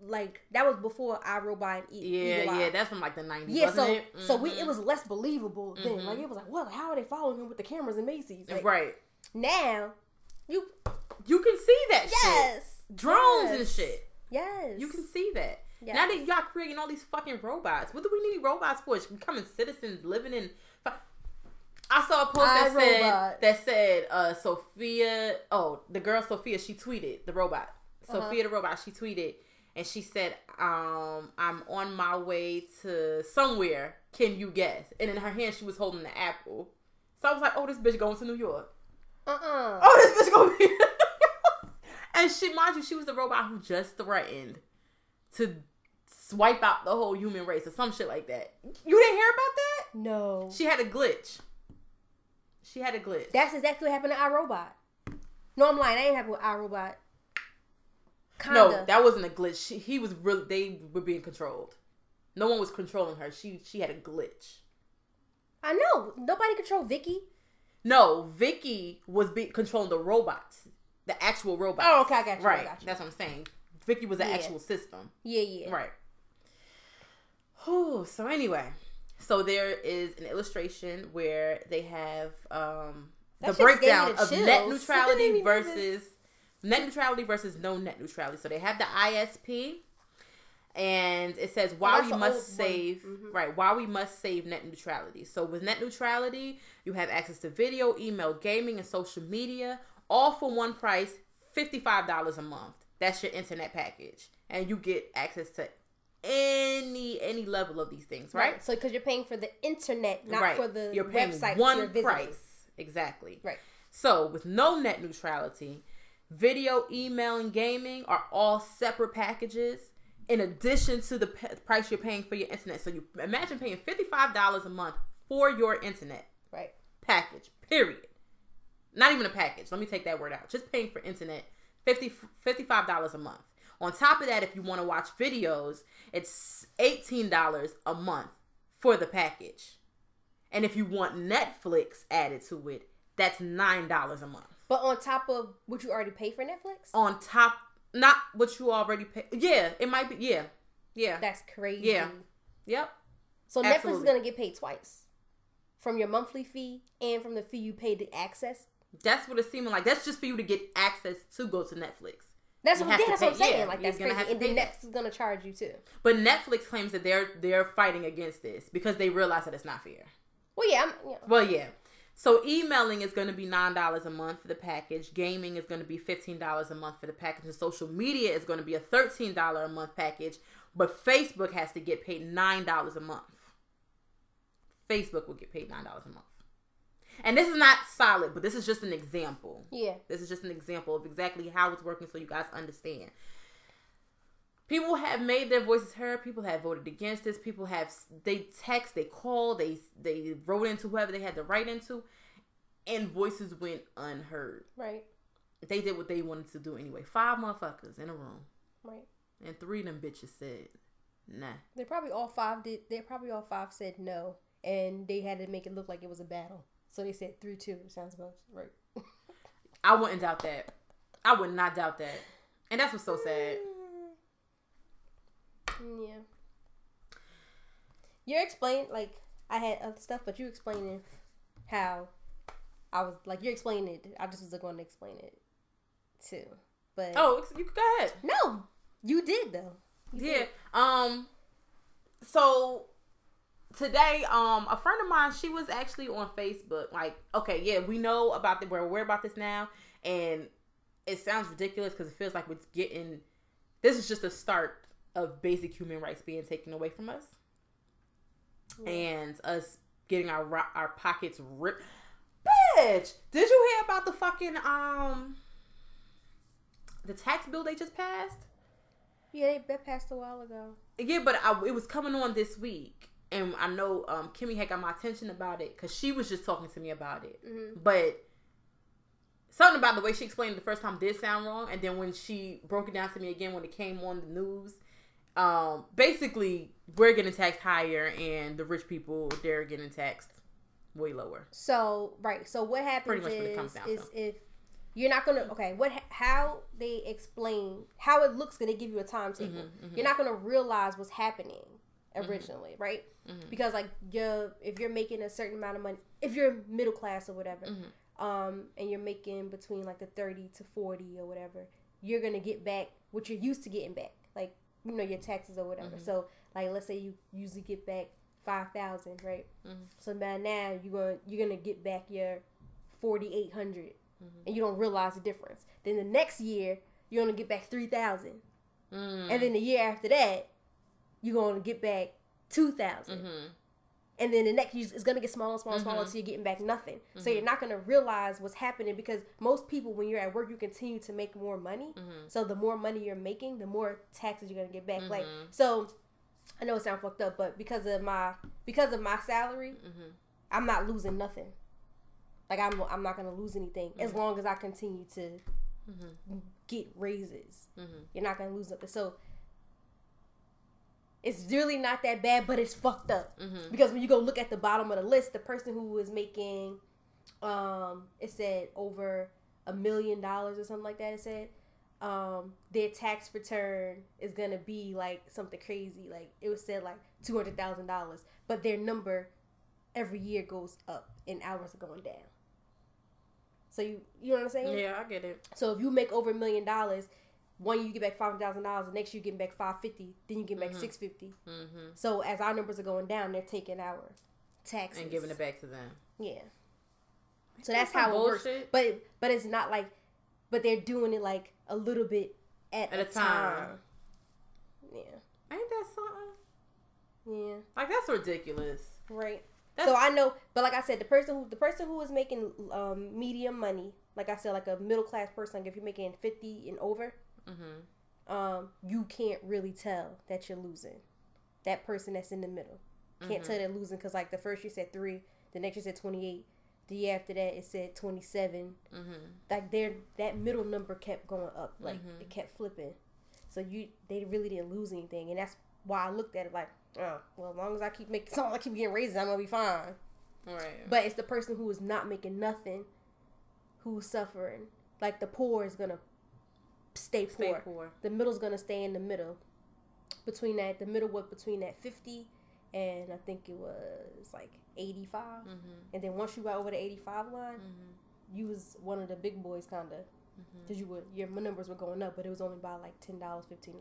like that was before I Robot and e- Yeah, Eagle yeah, that's from like the 90s. Yeah, so it? so we it was less believable then. Mhm. Like it was like, well, How are they following him with the cameras in Macy's? Like, right. now, you You can see that shit. yes, Drones and shit. yes, You can see that. Yes. Now that y'all creating all these fucking robots, what do we need robots for? It's becoming citizens living in. I saw a post that I, said Robot. that said uh, Sophia. Oh, the girl Sophia. She tweeted the robot. Uh-huh. Sophia the robot. She tweeted and she said, um, "I'm on my way to somewhere. Can you guess?" And in her hand, she was holding the apple. So I was like, "Oh, this bitch going to New York." Uh uh Oh, this bitch gonna be. and she, mind you, she was the robot who just threatened to swipe out the whole human race or some shit like that. You didn't hear about that? No, She had a glitch. She had a glitch. that's exactly what happened to iRobot. No, I'm lying. I ain't happened with iRobot. Kinda. no, that wasn't a glitch. She, he was really. They were being controlled. No one was controlling her. She she had a glitch. I know. Nobody controlled VIKI. No, VIKI was be- controlling the robots, the actual robots. Oh, okay, I got you. I Right, got you. that's what I'm saying. VIKI was the Yeah. actual system. Yeah, yeah. Right. Whew, so anyway, So there is an illustration where they have um, the breakdown of net neutrality versus net neutrality versus no net neutrality. So they have the ISP, and it says why oh, we must save mm-hmm. right why we must save net neutrality. So with net neutrality, you have access to video, email, gaming, and social media, all for one price, fifty five dollars a month. That's your internet package, and you get access to any any level of these things, right? right. So because you're paying for the internet, not right. for the you're paying website one price. Exactly. Right. So with no net neutrality, video, email, and gaming are all separate packages in addition to the p- price you're paying for your internet. So you imagine paying $55 a month for your internet. Right. Package. Period. Not even a package. Let me take that word out. Just paying for internet 50 $55 a month. On top of that, if you want to watch videos, it's $18 a month for the package. And if you want Netflix added to it, that's $9 a month. But on top of what you already pay for Netflix? On top, not what you already pay. Yeah, it might be. Yeah. Yeah. That's crazy. Yeah. Yep. So Absolutely. Netflix is going to get paid twice from your monthly fee and from the fee you paid to access. That's what it's seeming like. That's just for you to get access to go to Netflix. That's what, yeah, that's what I'm saying. Yeah, like that's crazy. And then Netflix is gonna charge you too. But Netflix claims that they're they're fighting against this because they realize that it's not fair. Well, yeah. Well, yeah. So emailing is going to be nine dollars a month for the package. Gaming is going to be fifteen dollars a month for the package, and social media is going to be a thirteen dollar a month package. But Facebook has to get paid nine dollars a month. Facebook will get paid nine dollars a month. And this is not solid, but this is just an example. Yeah. This is just an example of exactly how it's working so you guys understand. People have made their voices heard. People have voted against this. People have they text, they call, they they wrote into whoever they had to write into, and voices went unheard. Right. They did what they wanted to do anyway. Five motherfuckers in a room. Right. And three of them bitches said, nah. They probably all five did. They probably all five said no, and they had to make it look like it was a battle. So they said three two. Sounds about right. I wouldn't doubt that. I would not doubt that. And that's what's so sad. Yeah. You're explaining like I had other stuff, but you explaining how I was like you're explaining it. I just was going to explain it too. But oh, you go ahead. No, you did though. You yeah. Did. Um. So today, um, a friend of mine, she was actually on Facebook. Like, okay, yeah, we know about the we're aware about this now, and it sounds ridiculous because it feels like it's getting. This is just a start of basic human rights being taken away from us, yeah. and us getting our our pockets ripped. Bitch, did you hear about the fucking um the tax bill they just passed? Yeah, they passed a while ago. Yeah, but I, it was coming on this week, and I know um, Kimmy had got my attention about it because she was just talking to me about it. Mm-hmm. But something about the way she explained it the first time did sound wrong, and then when she broke it down to me again when it came on the news, um, basically we're getting taxed higher, and the rich people they're getting taxed way lower. So right, so what happens is, is if you're not gonna okay, what how they explain how it looks gonna give you a timetable. Mm-hmm, mm-hmm. You're not gonna realize what's happening. Originally, mm-hmm. right? Mm-hmm. Because like you're if you're making a certain amount of money, if you're middle class or whatever, mm-hmm. um, and you're making between like the thirty to forty or whatever, you're gonna get back what you're used to getting back, like you know your taxes or whatever. Mm-hmm. So like let's say you usually get back five thousand, right? Mm-hmm. So by now you're gonna you're gonna get back your forty eight hundred, and you don't realize the difference. Then the next year you're gonna get back three thousand, mm. and then the year after that you're gonna get back two thousand, mm-hmm. and then the next is gonna get smaller, smaller, smaller, mm-hmm. so you're getting back nothing. Mm-hmm. So you're not gonna realize what's happening because most people, when you're at work, you continue to make more money. Mm-hmm. So the more money you're making, the more taxes you're gonna get back. Like mm-hmm. so, I know it sounds fucked up, but because of my because of my salary, mm-hmm. I'm not losing nothing. Like I'm I'm not gonna lose anything as long as I continue to get raises. You're not gonna lose nothing. So it's really not that bad, but it's fucked up. Mm-hmm. Because when you go look at the bottom of the list, the person who was making, um, it said over a million dollars or something like that. It said, um, their tax return is gonna be like something crazy. Like it was said like two hundred thousand dollars, but their number every year goes up and hours are going down. So you you know what I'm saying? Yeah, I get it. So if you make over a million dollars, one year you get back five thousand dollars, the next year you get back five fifty, then you get back mm-hmm. six fifty. Mm-hmm. So as our numbers are going down, they're taking our taxes and giving it back to them. Yeah. So that's, that's how it works. But but it's not like, but they're doing it like a little bit at, at a, time. time. Yeah. Ain't that something? Yeah. Like that's ridiculous. Right. That's, so I know, but like I said, the person who the person who is making um, medium money, like I said, like a middle class person, like if you're making fifty and over, mm-hmm. um, you can't really tell that you're losing. That person that's in the middle can't mm-hmm. tell they're losing because like the first you said three, the next you said twenty eight, the year after that it said 27 mm-hmm. like there that middle number kept going up like mm-hmm. it kept flipping so you they really didn't lose anything and that's why i looked at it like oh well as long as i keep making as long as i keep getting raises i'm gonna be fine right but it's the person who is not making nothing who's suffering like the poor is gonna stay poor, stay poor. the middle's gonna stay in the middle between that the middle was between that 50 and i think it was like 85 mm-hmm. and then once you got over the 85 line mm-hmm. you was one of the big boys kind of because mm-hmm. you were your numbers were going up but it was only by like $10 $15 and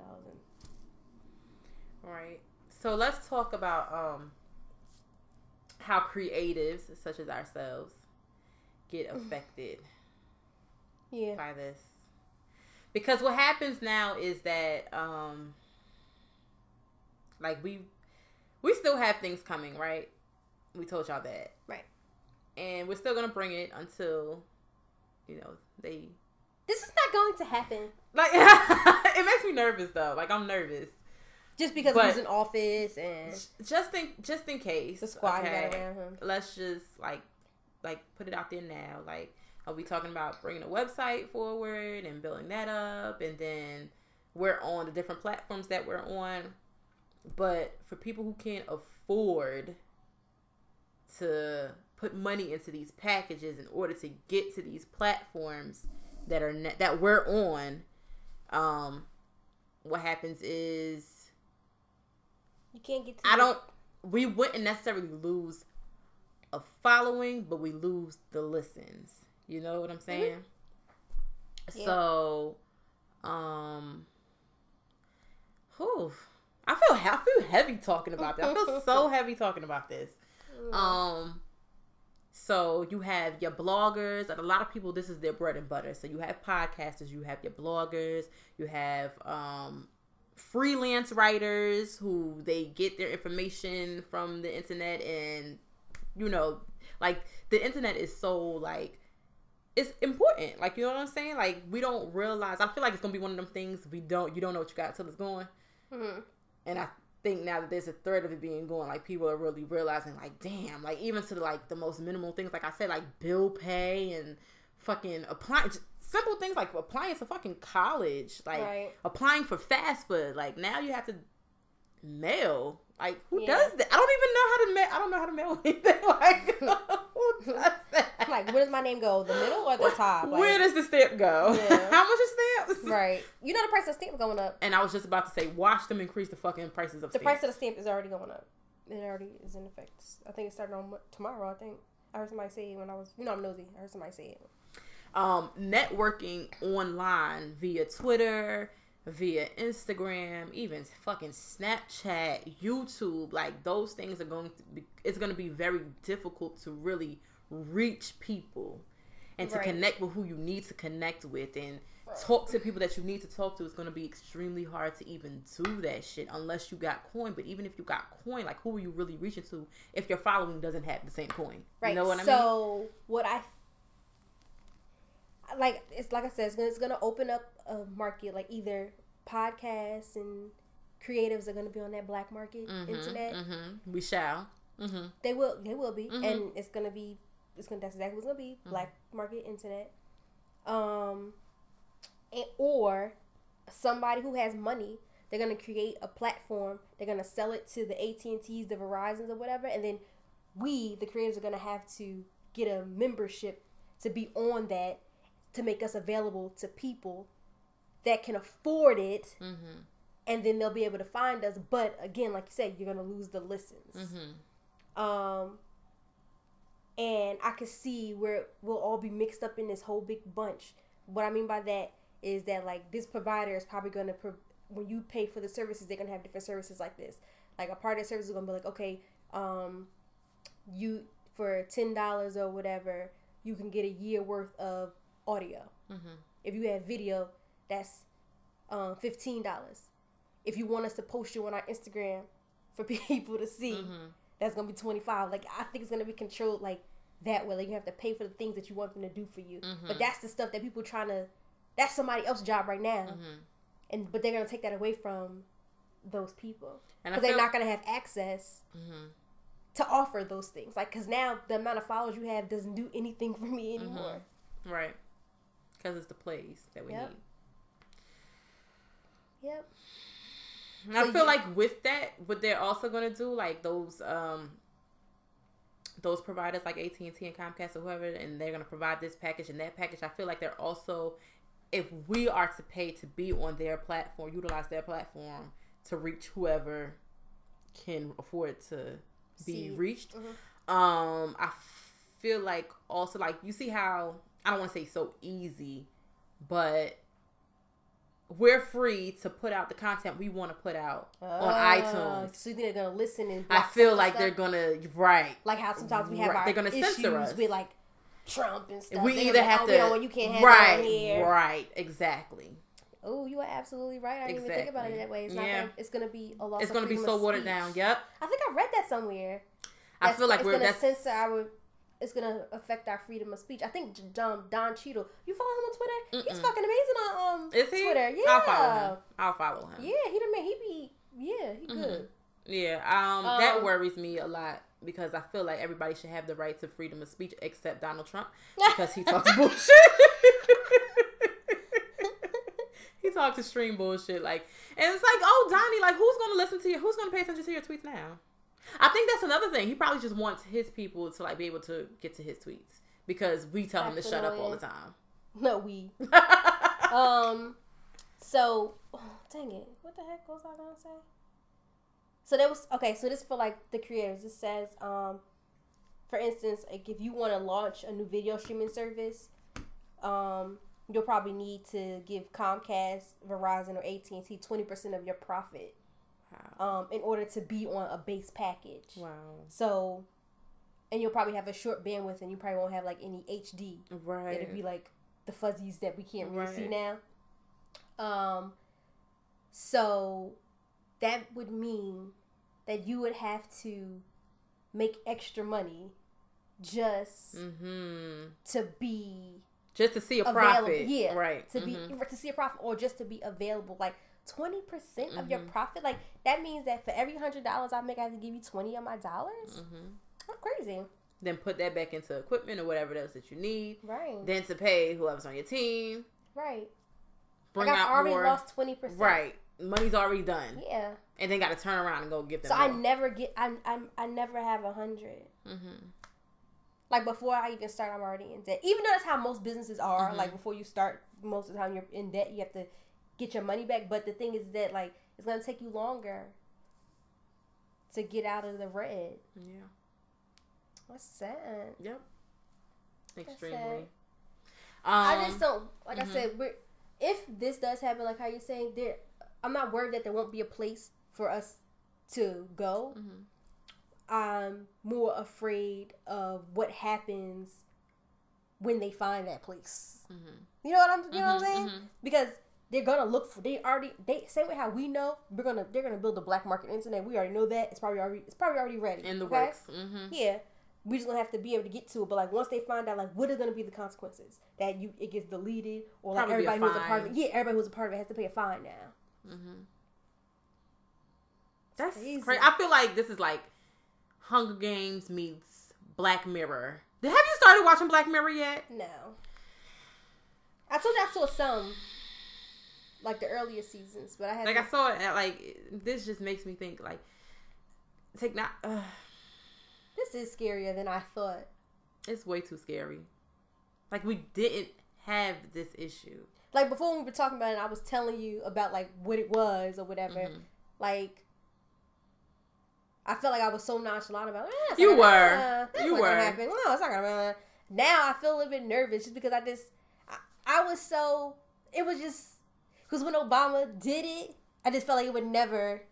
right so let's talk about um how creatives such as ourselves get affected yeah by this because what happens now is that um like we we still have things coming right we told y'all that. Right. And we're still gonna bring it until, you know, they. This is not going to happen. Like it makes me nervous though. Like I'm nervous. Just because but he's in office and just in just in case the squad okay, got around him. Let's just like like put it out there now. Like are we talking about bringing a website forward and building that up and then we're on the different platforms that we're on. But for people who can't afford to put money into these packages in order to get to these platforms that are ne- that we're on um what happens is you can't get I don't we wouldn't necessarily lose a following but we lose the listens you know what i'm mm-hmm. saying mm-hmm. yeah. so um whew, I feel I feel heavy talking about this. I feel so heavy talking about this. Um, so you have your bloggers, and a lot of people this is their bread and butter. So you have podcasters, you have your bloggers, you have um freelance writers who they get their information from the internet and you know like the internet is so like it's important like you know what i'm saying like we don't realize i feel like it's gonna be one of them things we don't you don't know what you got till it's going mm-hmm. and i think now that there's a threat of it being going, like people are really realizing, like, damn, like even to like the most minimal things, like I said, like bill pay and fucking applying simple things like applying to fucking college, like right. applying for fast food. Like now you have to mail. Like who yeah. does that? I don't even know how to mail. I don't know how to mail anything. Like who does that? Like where does my name go? The middle or the top? Like, where does the stamp go? Yeah. how much is stamps? Right. You know the price of stamp going up. And I was just about to say, watch them increase the fucking prices of. The stamps. price of the stamp is already going up. It already is in effect. I think it started on tomorrow. I think I heard somebody say it when I was. You know I'm nosy. I heard somebody say it. Um, networking online via Twitter via Instagram, even fucking Snapchat, YouTube, like those things are going to be it's going to be very difficult to really reach people and to right. connect with who you need to connect with and right. talk to people that you need to talk to it's going to be extremely hard to even do that shit unless you got coin but even if you got coin like who are you really reaching to if your following doesn't have the same coin right you know what i mean so what i like it's like I said, it's gonna, it's gonna open up a market like either podcasts and creatives are gonna be on that black market mm-hmm, internet. Mm-hmm. We shall. Mm-hmm. They will. They will be, mm-hmm. and it's gonna be. It's gonna. That's exactly what's gonna be. Mm-hmm. Black market internet. Um, and, or somebody who has money. They're gonna create a platform. They're gonna sell it to the AT and T's, the Verizon's, or whatever, and then we, the creators, are gonna have to get a membership to be on that to make us available to people that can afford it. Mm-hmm. And then they'll be able to find us. But again, like you said, you're gonna lose the listens. Mm-hmm. Um, and I can see where we'll all be mixed up in this whole big bunch. What I mean by that is that like this provider is probably gonna pro- when you pay for the services, they're gonna have different services like this. Like a part of the service is gonna be like, okay, um, you for ten dollars or whatever, you can get a year worth of audio. Mm-hmm. If you have video, that's um, fifteen dollars. If you want us to post you on our Instagram for people to see, mm-hmm. That's gonna be twenty five. Like I think it's gonna be controlled like that way. Like you have to pay for the things that you want them to do for you. Mm-hmm. But that's the stuff that people trying to. That's somebody else's job right now, mm-hmm. and but they're gonna take that away from those people because they're not gonna have access mm-hmm. to offer those things. Like because now the amount of followers you have doesn't do anything for me mm-hmm. anymore. Right. Because it's the plays that we yep. need. Yep. So I feel like with that, what they're also going to do, like those um those providers like AT and T and Comcast or whoever, and they're going to provide this package and that package. I feel like they're also, if we are to pay to be on their platform, utilize their platform to reach whoever can afford to be see. reached. Mm-hmm. Um, I feel like also like you see how I don't want to say so easy, but we're free to put out the content we want to put out uh, on ah, iTunes. So you think they're gonna listen and I feel like stuff? they're gonna right. Like how sometimes we have right. our they're gonna censor us with like Trump and stuff. We they're either have like, oh, to you, know, you can't have right, right, exactly. Oh, you are absolutely right. I didn't exactly. even think about it that way. It's not. Yeah. Gonna, it's gonna be a loss. It's gonna be so watered down. Yep. I think I read that somewhere. I feel like it's we're gonna censor our it's gonna affect our freedom of speech. I think Don Don Cheadle. You follow him on Twitter? Mm-mm. He's fucking amazing on um Is he? Twitter. Yeah, I'll follow him. I'll follow him. Yeah, he the man. He be yeah, he mm-hmm. good. Yeah, um, um, that worries me a lot because I feel like everybody should have the right to freedom of speech except Donald Trump because he talks bullshit. he talks extreme bullshit, like, and it's like, oh, Donnie, like, who's gonna listen to you? Who's gonna pay attention to your tweets now? I think that's another thing. He probably just wants his people to like be able to get to his tweets because we tell that's him to shut up all the time. No, we. um. So, oh, dang it! What the heck was I gonna say? So that was okay. So this for like the creators. It says, um, for instance, like if you want to launch a new video streaming service, um, you'll probably need to give Comcast, Verizon, or AT and T twenty percent of your profit Wow. Um, in order to be on a base package. Wow. So, and you'll probably have a short bandwidth, and you probably won't have like any HD. Right. It'll be like the fuzzies that we can't really right. see now. Um. So, that would mean that you would have to make extra money just mm-hmm. to be just to see a available. profit. Yeah, right. To mm-hmm. be to see a profit, or just to be available. Like 20% mm-hmm. of your mm-hmm. profit. Like that means that for every hundred dollars I make, I have to give you 20 of my dollars. Mm-hmm. That's crazy. Then put that back into equipment or whatever else that you need. Right. Then to pay whoever's on your team. Right. Bring like I've already more. lost 20%. Right. Money's already done. Yeah. And then got to turn around and go get them. So more. I never get, I, I, I never have a 100. Mm-hmm. Like before I even start, I'm already in debt. Even though that's how most businesses are. Mm-hmm. Like before you start, most of the time you're in debt. You have to get your money back. But the thing is that like it's gonna take you longer to get out of the red. Yeah. That's sad. Yep. Extremely. Um, I just don't like mm-hmm. I said, we're if this does happen, like how you're saying, there I'm not worried that there won't be a place for us to go. Mm-hmm. I'm more afraid of what happens when they find that place. Mm-hmm. You know what I'm you know what I'm mm-hmm. saying? Mm-hmm. Because they're gonna look for they already they same way how we know we're gonna they're gonna build a black market internet. We already know that. It's probably already it's probably already ready. In the okay? works. Mm-hmm. yeah. We just gonna have to be able to get to it. But like once they find out like what are gonna be the consequences? That you it gets deleted or like probably everybody who's a part of it. yeah everybody who's a part of it has to pay a fine now. Mm-hmm. that's crazy. crazy I feel like this is like Hunger Games meets Black Mirror. Have you started watching Black Mirror yet? No. I told you I saw some like the earlier seasons, but I had like. I saw it like this just makes me think like take not. Uh, this is scarier than I thought. It's way too scary. Like we didn't have this issue. like before we were talking about it, I was telling you about like what it was or whatever. Mm-hmm. Like I felt like I was so nonchalant about it. Eh, you were. you were. Happen. No, it's not gonna. Now I feel a little bit nervous just because I just I, I was so it was just because when Obama did it, I just felt like it would never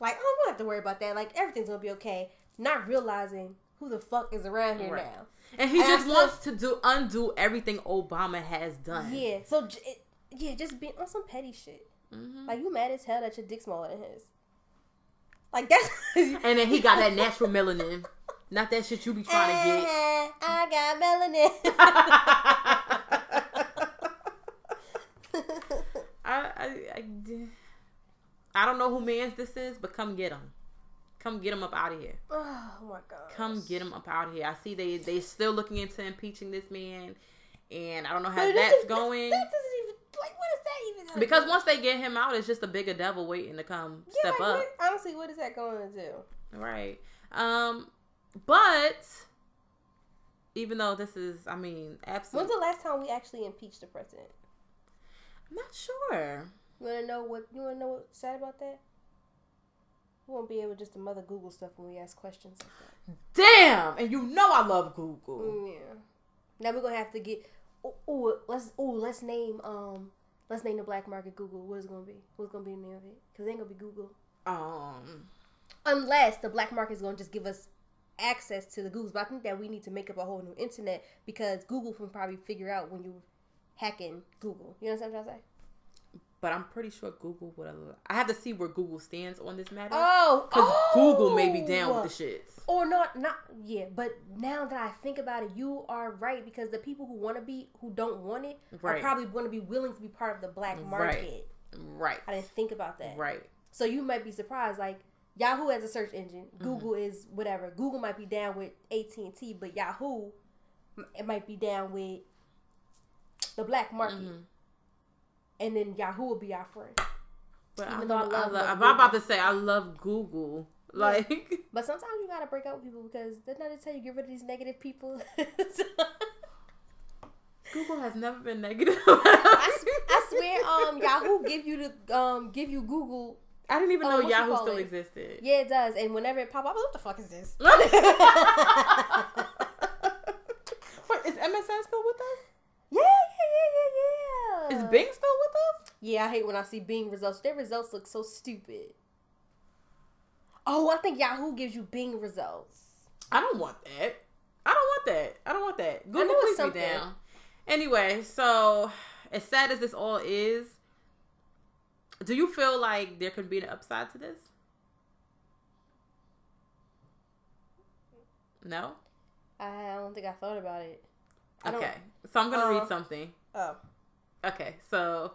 like oh we don't have to worry about that. Like everything's gonna be okay. Not realizing who the fuck is around here right. now. And he and just wants to do undo everything Obama has done. Yeah. So it, yeah, just being on some petty shit. Mm-hmm. Like you mad as hell that your dick smaller than his. Like that's. and then he got that natural melanin, not that shit you be trying to get. I got melanin. I, I, I, I don't know who man's this is, but come get him. Come get him up out of here. Oh my god. Come get him up out of here. I see they they still looking into impeaching this man, and I don't know how but that's going. That, doesn't even like what is that even? Because once they get him out, it's just a bigger devil waiting to come yeah, step like, up. What, honestly, what is that going to do? Right. Um, but even though this is, I mean, absolutely. When's the last time we actually impeached the president? I'm not sure. You want to know what you want to know what's sad about that? We won't be able just to mother Google stuff when we ask questions like that. Damn! And you know I love Google. Mm, yeah. Now we're gonna have to get. Oh, ooh, let's oh let's name um let's name the black market Google. What is it gonna be? What's gonna be the name of it? Because it ain't gonna be Google. Um. Unless the black market is gonna just give us access to the Googles, but I think that we need to make up a whole new internet because Google can probably figure out when you hacking Google. You know what I'm trying to say? but I'm pretty sure Google would allow. I have to see where Google stands on this matter. Oh, because oh, Google may be down with the shits. Or not, not yeah. But now that I think about it, you are right because the people who want to be, who don't want it, right. are probably going to be willing to be part of the black market. Right. right. I didn't think about that. Right. So you might be surprised, like. Yahoo has a search engine. Mm-hmm. Google mm-hmm. is whatever. Google might be down with AT and T, but Yahoo, it might be down with the black market. Mm-hmm and then Yahoo will be our friend. But Even I, though I love, I love, I'm about to say I love Google. Like, yeah. but sometimes you gotta break up with people because they're not to tell you get rid of these negative people. Google has never been negative. I, I, swear, um, Yahoo give you the um give you Google. I didn't even um, know Yahoo still it? existed. Yeah, it does. And whenever it pop up, what the fuck is this? Wait, is MSN still with us? Yeah, yeah, yeah, yeah, yeah. Is Bing still with us? Yeah, I hate when I see Bing results. Their results look so stupid. Oh, I think Yahoo gives you Bing results. I don't want that. I don't want that. I don't want that. Google please something. me down. Anyway, so as sad as this all is, do you feel like there could be an upside to this? No. I don't think I thought about it. Okay, so I'm gonna uh, read something. Oh. Okay, so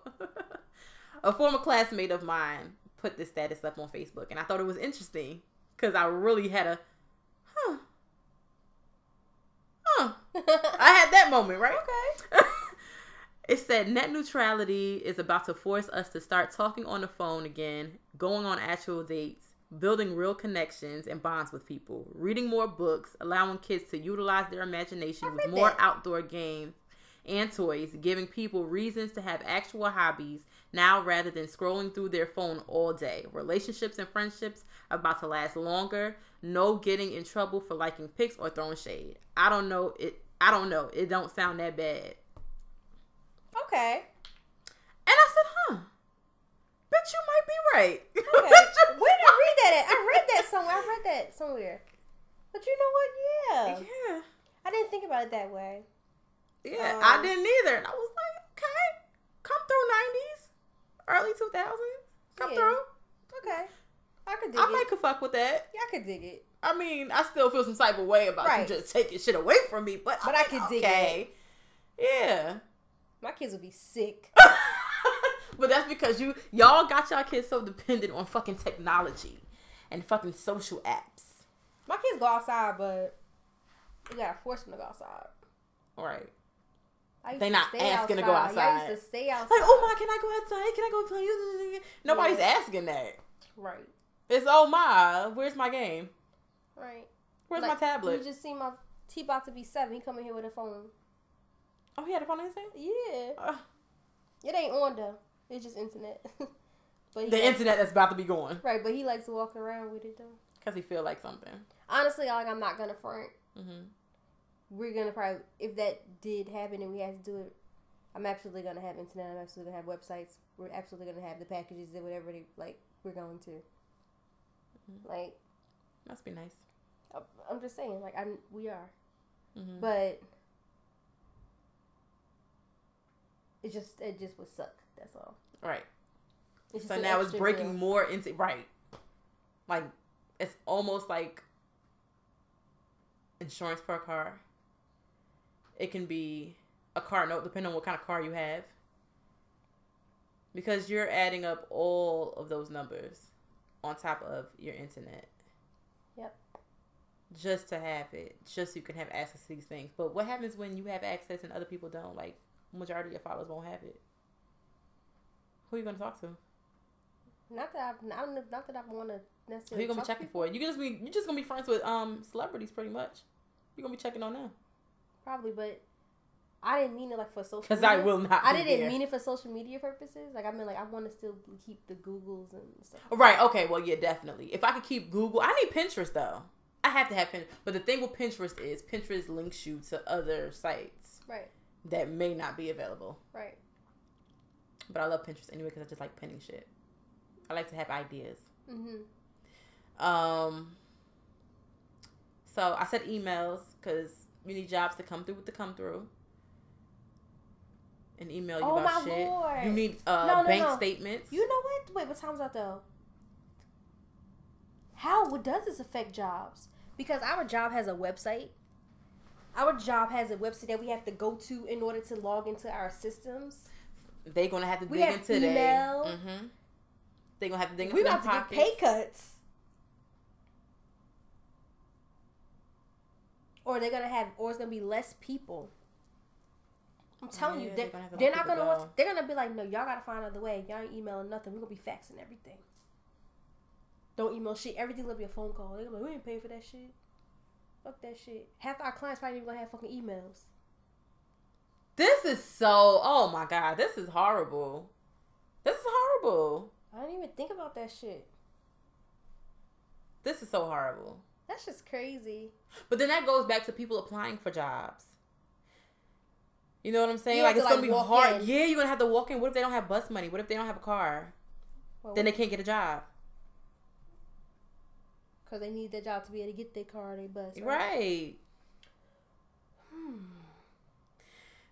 a former classmate of mine put this status up on Facebook, and I thought it was interesting because I really had a, huh, huh. I had that moment, right? Okay. it said net neutrality is about to force us to start talking on the phone again, going on actual dates, building real connections and bonds with people, reading more books, allowing kids to utilize their imagination with more that. outdoor games and toys, giving people reasons to have actual hobbies now rather than scrolling through their phone all day. Relationships and friendships about to last longer. No getting in trouble for liking pics or throwing shade. I don't know it I don't know. It don't sound that bad. Okay. And I said, huh. Bet you might be right. Okay. Where did I read that at? I read that somewhere. I read that somewhere. But you know what? Yeah. Yeah. I didn't think about it that way. Yeah, um, I didn't either. And I was like, okay, come through nineties, early two thousands, come yeah. through. Okay, I could dig I it. I might could fuck with that. Yeah, I could dig it. I mean, I still feel some type of way about right. you just taking shit away from me, but but I, I could okay. dig it. Yeah, my kids would be sick. but that's because you y'all got y'all kids so dependent on fucking technology and fucking social apps. My kids go outside, but you gotta force them to go outside. Right. They're not asking outside. to go outside. I used to stay outside. Like, oh my, can I go outside? Can I go play? Nobody's yeah. asking that. Right. It's oh my, where's my game? Right. Where's like, my tablet? You just see my T about to be seven. He coming here with a phone. Oh, he had a phone in his hand. Yeah. Uh, It ain't on though. It's just internet. but the internet that's about to be going. Right, but he likes to walk around with it though. Cause he feel like something. Honestly, like I'm not gonna front. Mm-hmm. We're gonna probably if that did happen and we had to do it. I'm absolutely gonna have internet. I'm absolutely gonna have websites. We're absolutely gonna have the packages that whatever they like. We're going to. Mm-hmm. Like, must be nice. I'm just saying, like I'm, we are, mm-hmm. but it just it just would suck. That's all. Right. It's so now it's breaking bill. more into right. Like it's almost like insurance for a car. It can be a car note, depending on what kind of car you have. Because you're adding up all of those numbers on top of your internet. Yep. Just to have it, just so you can have access to these things. But what happens when you have access and other people don't? Like, majority of your followers won't have it. Who are you gonna talk to? Not that I, don't, not that I want to necessarily. Who you gonna be checking for? You just be you just gonna be friends with um celebrities pretty much. You are gonna be checking on them. Probably, but I didn't mean it like for social. Because I will not. I didn't there. mean it for social media purposes. Like I mean, like I want to still keep the Googles and stuff. Right. Okay. Well, yeah, definitely. If I could keep Google, I need Pinterest though. I have to have Pinterest. But the thing with Pinterest is Pinterest links you to other sites. Right. That may not be available. Right. But I love Pinterest anyway because I just like pinning shit. I like to have ideas. Mm-hmm. Um. So I said emails because you need jobs to come through with the come through. And email you oh about shit. Lord. You need uh, no, no, bank no. statements. You know what? Wait, what time's out though? How what does this affect jobs? Because our job has a website. Our job has a website that we have to go to in order to log into our systems. They're gonna have to we dig have into email. Mm-hmm. They're gonna have to dig into. We're about to get pay cuts. Or they're gonna have, or it's gonna be less people. I'm telling yeah, you, they're, they're, they're not gonna. Go. Want, they're gonna be like, no, y'all gotta find another way. Y'all ain't emailing nothing. We're gonna be faxing everything. Don't email shit. Everything will be a phone call. They're gonna be like, we ain't paying for that shit. Fuck that shit. Half our clients probably even gonna have fucking emails. This is so. Oh my god, this is horrible. This is horrible. I didn't even think about that shit. This is so horrible. That's just crazy. But then that goes back to people applying for jobs. You know what I'm saying? Like it's gonna be hard. In. Yeah, you're gonna have to walk in. What if they don't have bus money? What if they don't have a car? Well, then they can't get a job. Cause they need their job to be able to get their car or their bus. Right. right. Hmm.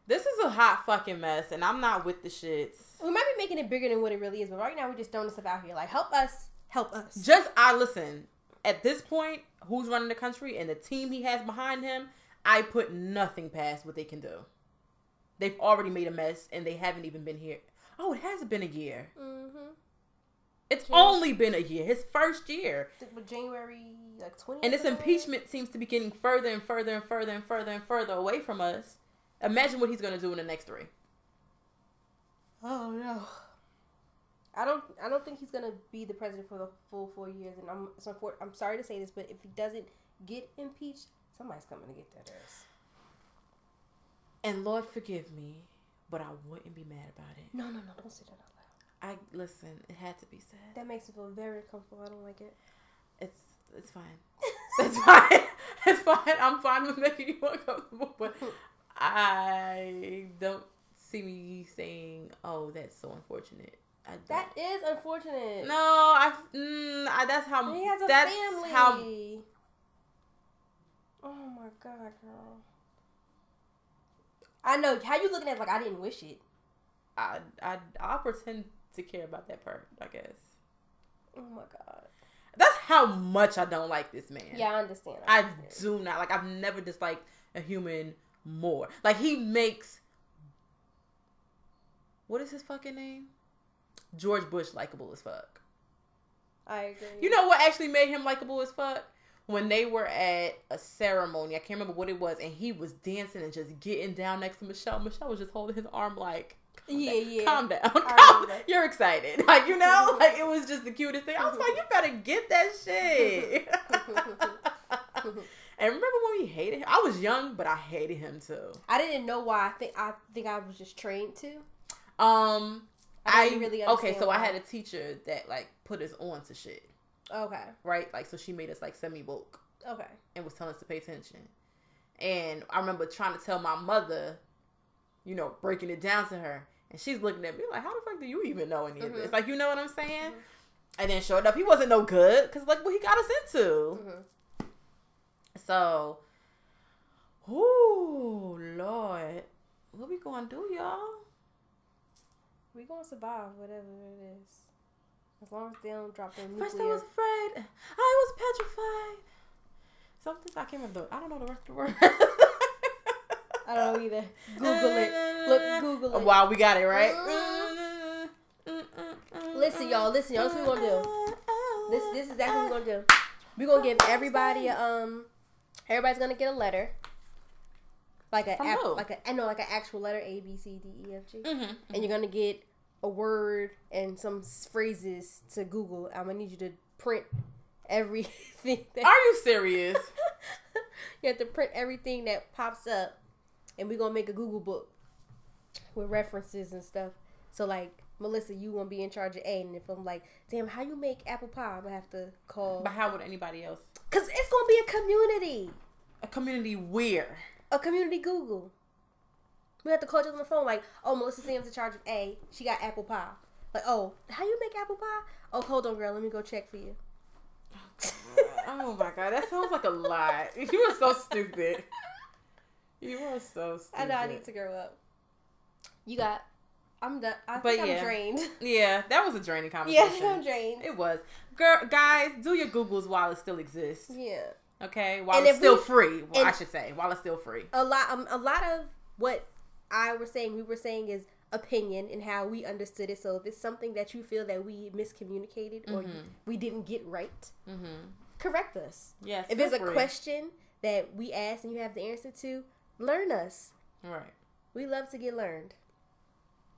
This is a hot fucking mess, and I'm not with the shits. We might be making it bigger than what it really is, but right now we're just throwing stuff out here. Like, help us, help us. Just I listen. At this point, who's running the country and the team he has behind him, I put nothing past what they can do. They've already made a mess, and they haven't even been here. Oh, it hasn't been a year. Mm-hmm. It's January. only been a year. His first year. January like twenty. And this impeachment seems to be getting further and further and further and further and further away from us. Imagine what he's going to do in the next three. Oh no. I don't. I don't think he's gonna be the president for the full four years. And I'm. So for, I'm sorry to say this, but if he doesn't get impeached, somebody's coming to get that ass. And Lord forgive me, but I wouldn't be mad about it. No, no, no! Don't say that out loud. I listen. It had to be said. That makes me feel very comfortable. I don't like it. It's it's fine. it's fine. It's fine. I'm fine with making you uncomfortable, but I don't see me saying, "Oh, that's so unfortunate." That is unfortunate. No, I, mm, I that's how he has a that's family. How, oh my god, girl. I know how you looking at it like I didn't wish it. I I I'll pretend to care about that part. I guess. Oh my god. That's how much I don't like this man. Yeah, I understand. I, understand. I do not like. I've never disliked a human more. Like he makes. What is his fucking name? George Bush likable as fuck. I agree. You know what actually made him likable as fuck? When they were at a ceremony, I can't remember what it was, and he was dancing and just getting down next to Michelle. Michelle was just holding his arm like, yeah, down. yeah. Calm down. Calm. You're excited. Like, you know, like it was just the cutest thing. I was like, you better get that shit. and remember when we hated him? I was young, but I hated him too. I didn't know why. I think I think I was just trained to. Um, I, I really okay. So why. I had a teacher that like put us on to shit. Okay. Right. Like so, she made us like semi woke. Okay. And was telling us to pay attention. And I remember trying to tell my mother, you know, breaking it down to her, and she's looking at me like, "How the fuck do you even know any of mm-hmm. this?" Like, you know what I'm saying? Mm-hmm. And then showed up, he wasn't no good because like what he got us into. Mm-hmm. So, oh Lord, what we gonna do, y'all? We gonna survive whatever it is. As long as they don't drop their nuclear. First I was afraid. I was petrified. Something I can't remember. I don't know the rest of the word. I don't know either. Google it. Look, Google it. Wow, we got it right. Listen, y'all. Listen, y'all. This is what we're gonna do. This, this is exactly what we're gonna do. We're gonna give everybody um. Everybody's gonna get a letter. Like a app, like a I know like an actual letter A B C D E F G, mm-hmm, mm-hmm. and you're gonna get a word and some phrases to Google. I'm gonna need you to print everything. That, Are you serious? you have to print everything that pops up, and we're gonna make a Google book with references and stuff. So like Melissa, you gonna be in charge of A, and if I'm like, damn, how you make apple pie? I'm gonna have to call. But how would anybody else? Cause it's gonna be a community. A community where? A community Google. We have to call you on the phone like, oh, Melissa Sam's in charge of A. She got apple pie. Like, oh, how you make apple pie? Oh, hold on, girl. Let me go check for you. oh my god, that sounds like a lot. You are so stupid. You are so stupid. I know I need to grow up. You got. I'm done. I but think yeah. I'm drained. Yeah, that was a draining conversation. Yeah, I'm drained. It was. Girl, guys, do your Googles while it still exists. Yeah. Okay, while and it's still we, free. Well, I should say while it's still free. A lot. Um, a lot of what I was saying, we were saying is opinion and how we understood it. So if it's something that you feel that we miscommunicated or mm-hmm. we didn't get right, mm-hmm. correct us. Yes. If it's a question that we ask and you have the answer to, learn us. Right. We love to get learned.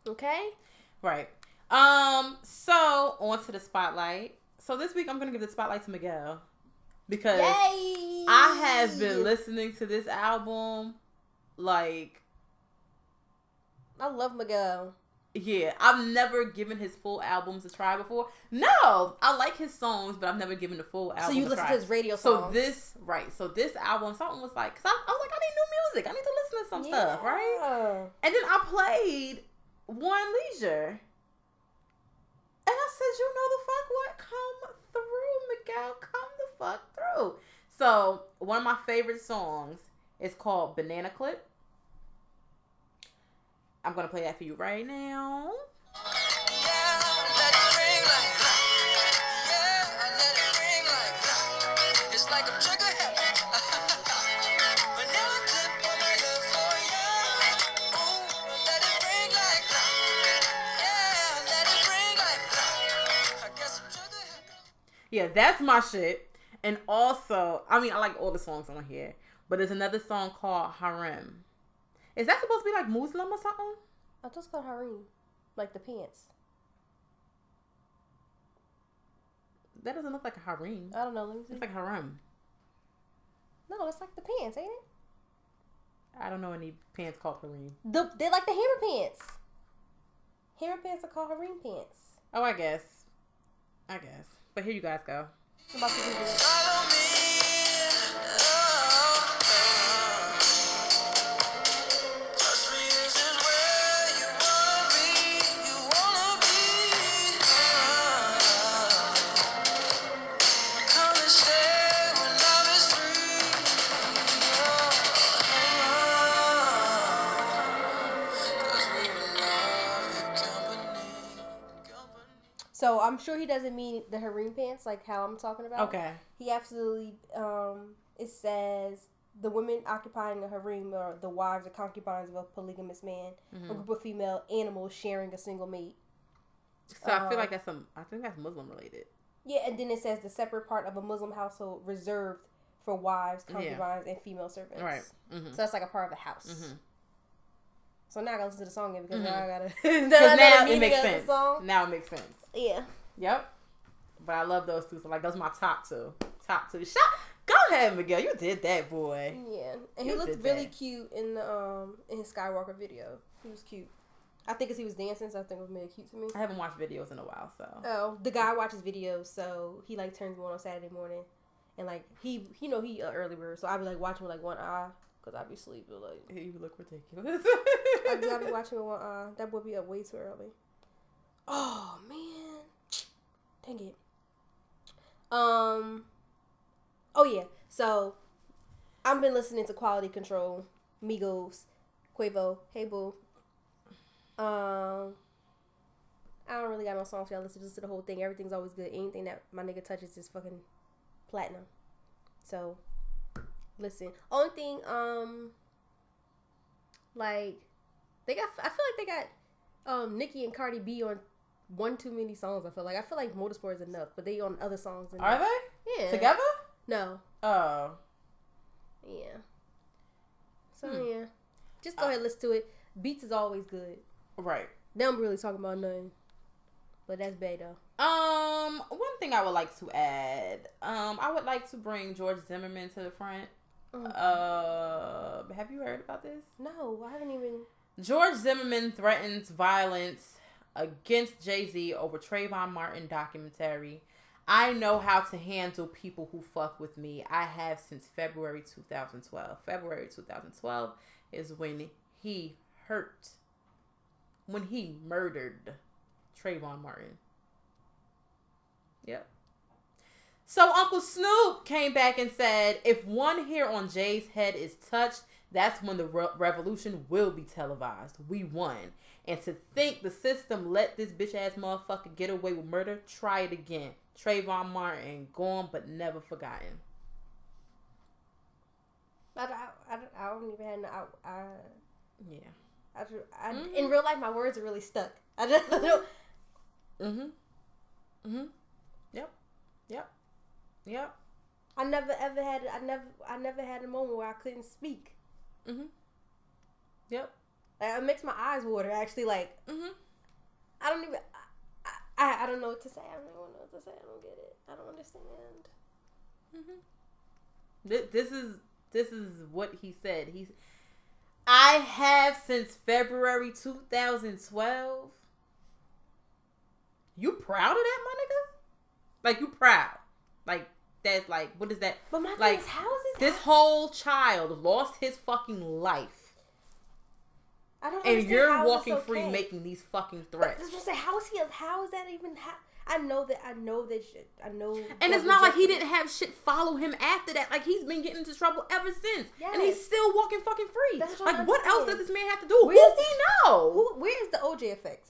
Okay. Right. Um. So on to the spotlight. So this week I'm gonna give the spotlight to Miguel because Yay! I have been listening to this album like I love Miguel. Yeah, I've never given his full albums a try before. No, I like his songs, but I've never given the full album. So you listen to his radio songs. So this, right? So this album, something was like, cause I, I was like, I need new music. I need to listen to some yeah. stuff, right? And then I played War & Leisure, and I said, you know the fuck what? Come through, Miguel. Come fuck through. So one of my favorite songs is called Banana Clip. I'm gonna play that for you right now. Yeah, that's my shit. And also, I mean, I like all the songs on here, but there's another song called Harem. Is that supposed to be like Muslim or something? I just called harem, like the pants. That doesn't look like a harem. I don't know. Let me see. It's like harem. No, it's like the pants, ain't it? I don't know any pants called harem. The, they're like the hammer pants. Hammer pants are called harem pants. Oh, I guess. I guess. But here you guys go. I'm about I'm sure he doesn't mean the harem pants like how I'm talking about. Okay. He absolutely um it says the women occupying a harem are the wives or concubines of a polygamous man, mm-hmm. a group of female animals sharing a single mate. So um, I feel like um, that's some I think that's Muslim related. Yeah, and then it says the separate part of a Muslim household reserved for wives, concubines, yeah. and female servants. Right. Mm-hmm. So that's like a part of the house. Mm-hmm. So now I gotta listen to the song again because mm-hmm. now I gotta. Because now, it makes sense. Now it makes sense. Yeah. Yep. But I love those two. So like those are my top two. Top two. Shot. Go ahead, Miguel. You did that, boy. Yeah, and you he looked really that. cute in the um in his Skywalker video. He was cute. I think as he was dancing, so I think it was made cute to me. I haven't watched videos in a while, so. Oh, the guy watches videos, so he like turns one on on Saturday morning, and like he, you know, he uh, early bird, so I be like watching with like one eye because I be sleeping. Like you look ridiculous. I, be, I be watching one eye. That would be up way too early. Oh man, dang it. Um. Oh yeah. So, I've been listening to Quality Control, Migos, Quavo, Hey Boo, um, I don't really got no songs for y'all. Listen to the whole thing. Everything's always good. Anything that my nigga touches is fucking platinum. So, listen. Only thing, um, like they got. I feel like they got um Nicki and Cardi B on one too many songs. I feel like I feel like Motorsport is enough, but they on other songs. Are they? Yeah. Together? No. Oh. Yeah. So hmm. yeah, just go uh, ahead and listen to it. Beats is always good. Right. They don't really talk about nothing. But that's bad though. Um, one thing I would like to add, um, I would like to bring George Zimmerman to the front. Uh, have you heard about this? No, I haven't even. George Zimmerman threatens violence against Jay Z over Trayvon Martin documentary. I know how to handle people who fuck with me. I have since February 2012. February 2012 is when he hurt when he murdered Trayvon Martin. Yep. So Uncle Snoop came back and said, if one hair on Jay's head is touched, that's when the re- revolution will be televised. We won. And to think the system let this bitch ass motherfucker get away with murder, try it again. Trayvon Martin, gone but never forgotten. I, I, I, I don't even have no, I, I, yeah. I, I mm-hmm. in real life, my words are really stuck. I just don't. Mm-hmm. Mm-hmm. Yep. Yep. Yep. I never ever had. I never. I never had a moment where I couldn't speak. Mhm. Yep. Like, it makes my eyes water. Actually, like. Mhm. I don't even. I, I, I don't know what to say. I don't know what to say. I don't get it. I don't understand. Mhm. This, this is this is what he said. He's I have since February 2012. You proud of that, my nigga? Like you proud? Like that's like what is that? But my like is, how is this? This whole child lost his fucking life. I don't. And you're walking okay. free, making these fucking threats. But, just say, how is he? How is that even? How, I know that I know that shit. I know. And it's not like he didn't have shit follow him after that. Like he's been getting into trouble ever since, yes. and he's still walking fucking free. That's what like what else does this man have to do? Where who he know? Who, where is the OJ effect?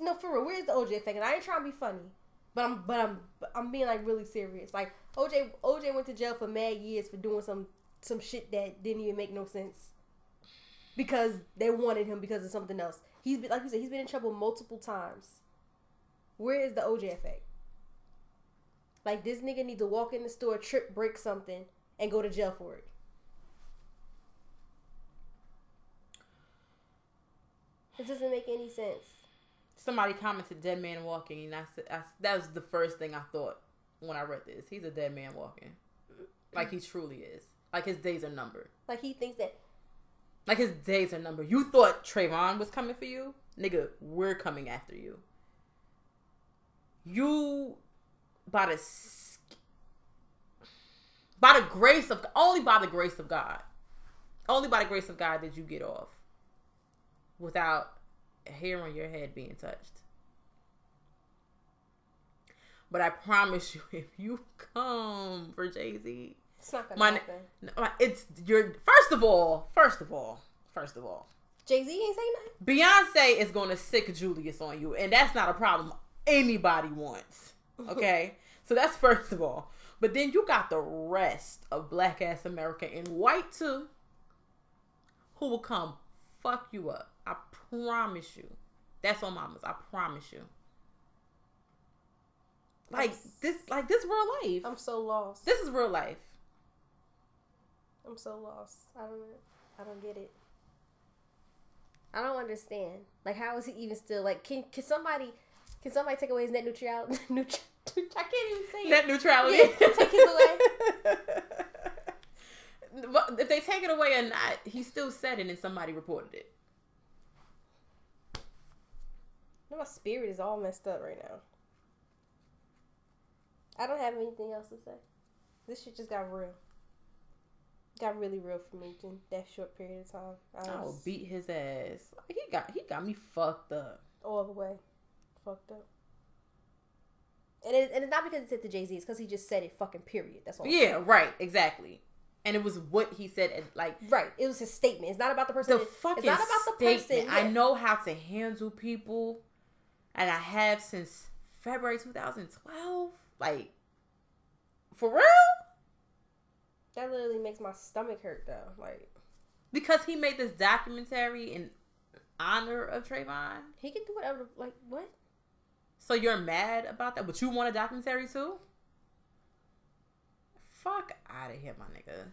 No, for real. Where is the OJ effect? And I ain't trying to be funny, but I'm but I'm I'm being like really serious. Like OJ OJ went to jail for mad years for doing some some shit that didn't even make no sense because they wanted him because of something else. He's been like you said, he's been in trouble multiple times where is the OJ effect? Like this nigga needs to walk in the store, trip, break something, and go to jail for it. It doesn't make any sense. Somebody commented "dead man walking," and I said I, that was the first thing I thought when I read this. He's a dead man walking, like he truly is. Like his days are numbered. Like he thinks that. Like his days are numbered. You thought Trayvon was coming for you, nigga. We're coming after you you by the by the grace of only by the grace of God, only by the grace of God did you get off without hair on your head being touched. But I promise you, if you come for Jay Z, it's not gonna happen. My, it's your first of all, first of all, first of all. Jay Z ain't saying nothing. Beyonce is gonna sic Julius on you, and that's not a problem anybody wants. Okay? so that's first of all. But then you got the rest of black ass America in white too, who will come fuck you up. Promise you. That's on mamas. I promise you. Like I'm, this, like this real life. I'm so lost. This is real life. I'm so lost. I don't. I don't get it. I don't understand. Like, how is he even still like? Can can somebody can somebody take away his net neutrality? Neut- I can't even say net it. neutrality. Yeah, take his away. if they take it away or not, he still said it and somebody reported it. My spirit is all messed up right now. I don't have anything else to say. This shit just got real. Got really real for me in that short period of time. I, I will beat his ass. He got he got me fucked up all the way, fucked up. And, it, and it's not because it's said to Jay Z. It's because he just said it. Fucking period. That's all. Yeah, right. Exactly. And it was what he said. Like right. It was his statement. It's not about the person. The fucking. It's not about the statement. person. I know how to handle people, and I have since February 2012. Like, for real. That literally makes my stomach hurt though. Like because he made this documentary in honor of Trayvon. He can do whatever. Like what? So you're mad about that, but you want a documentary too? Fuck out of here, my nigga.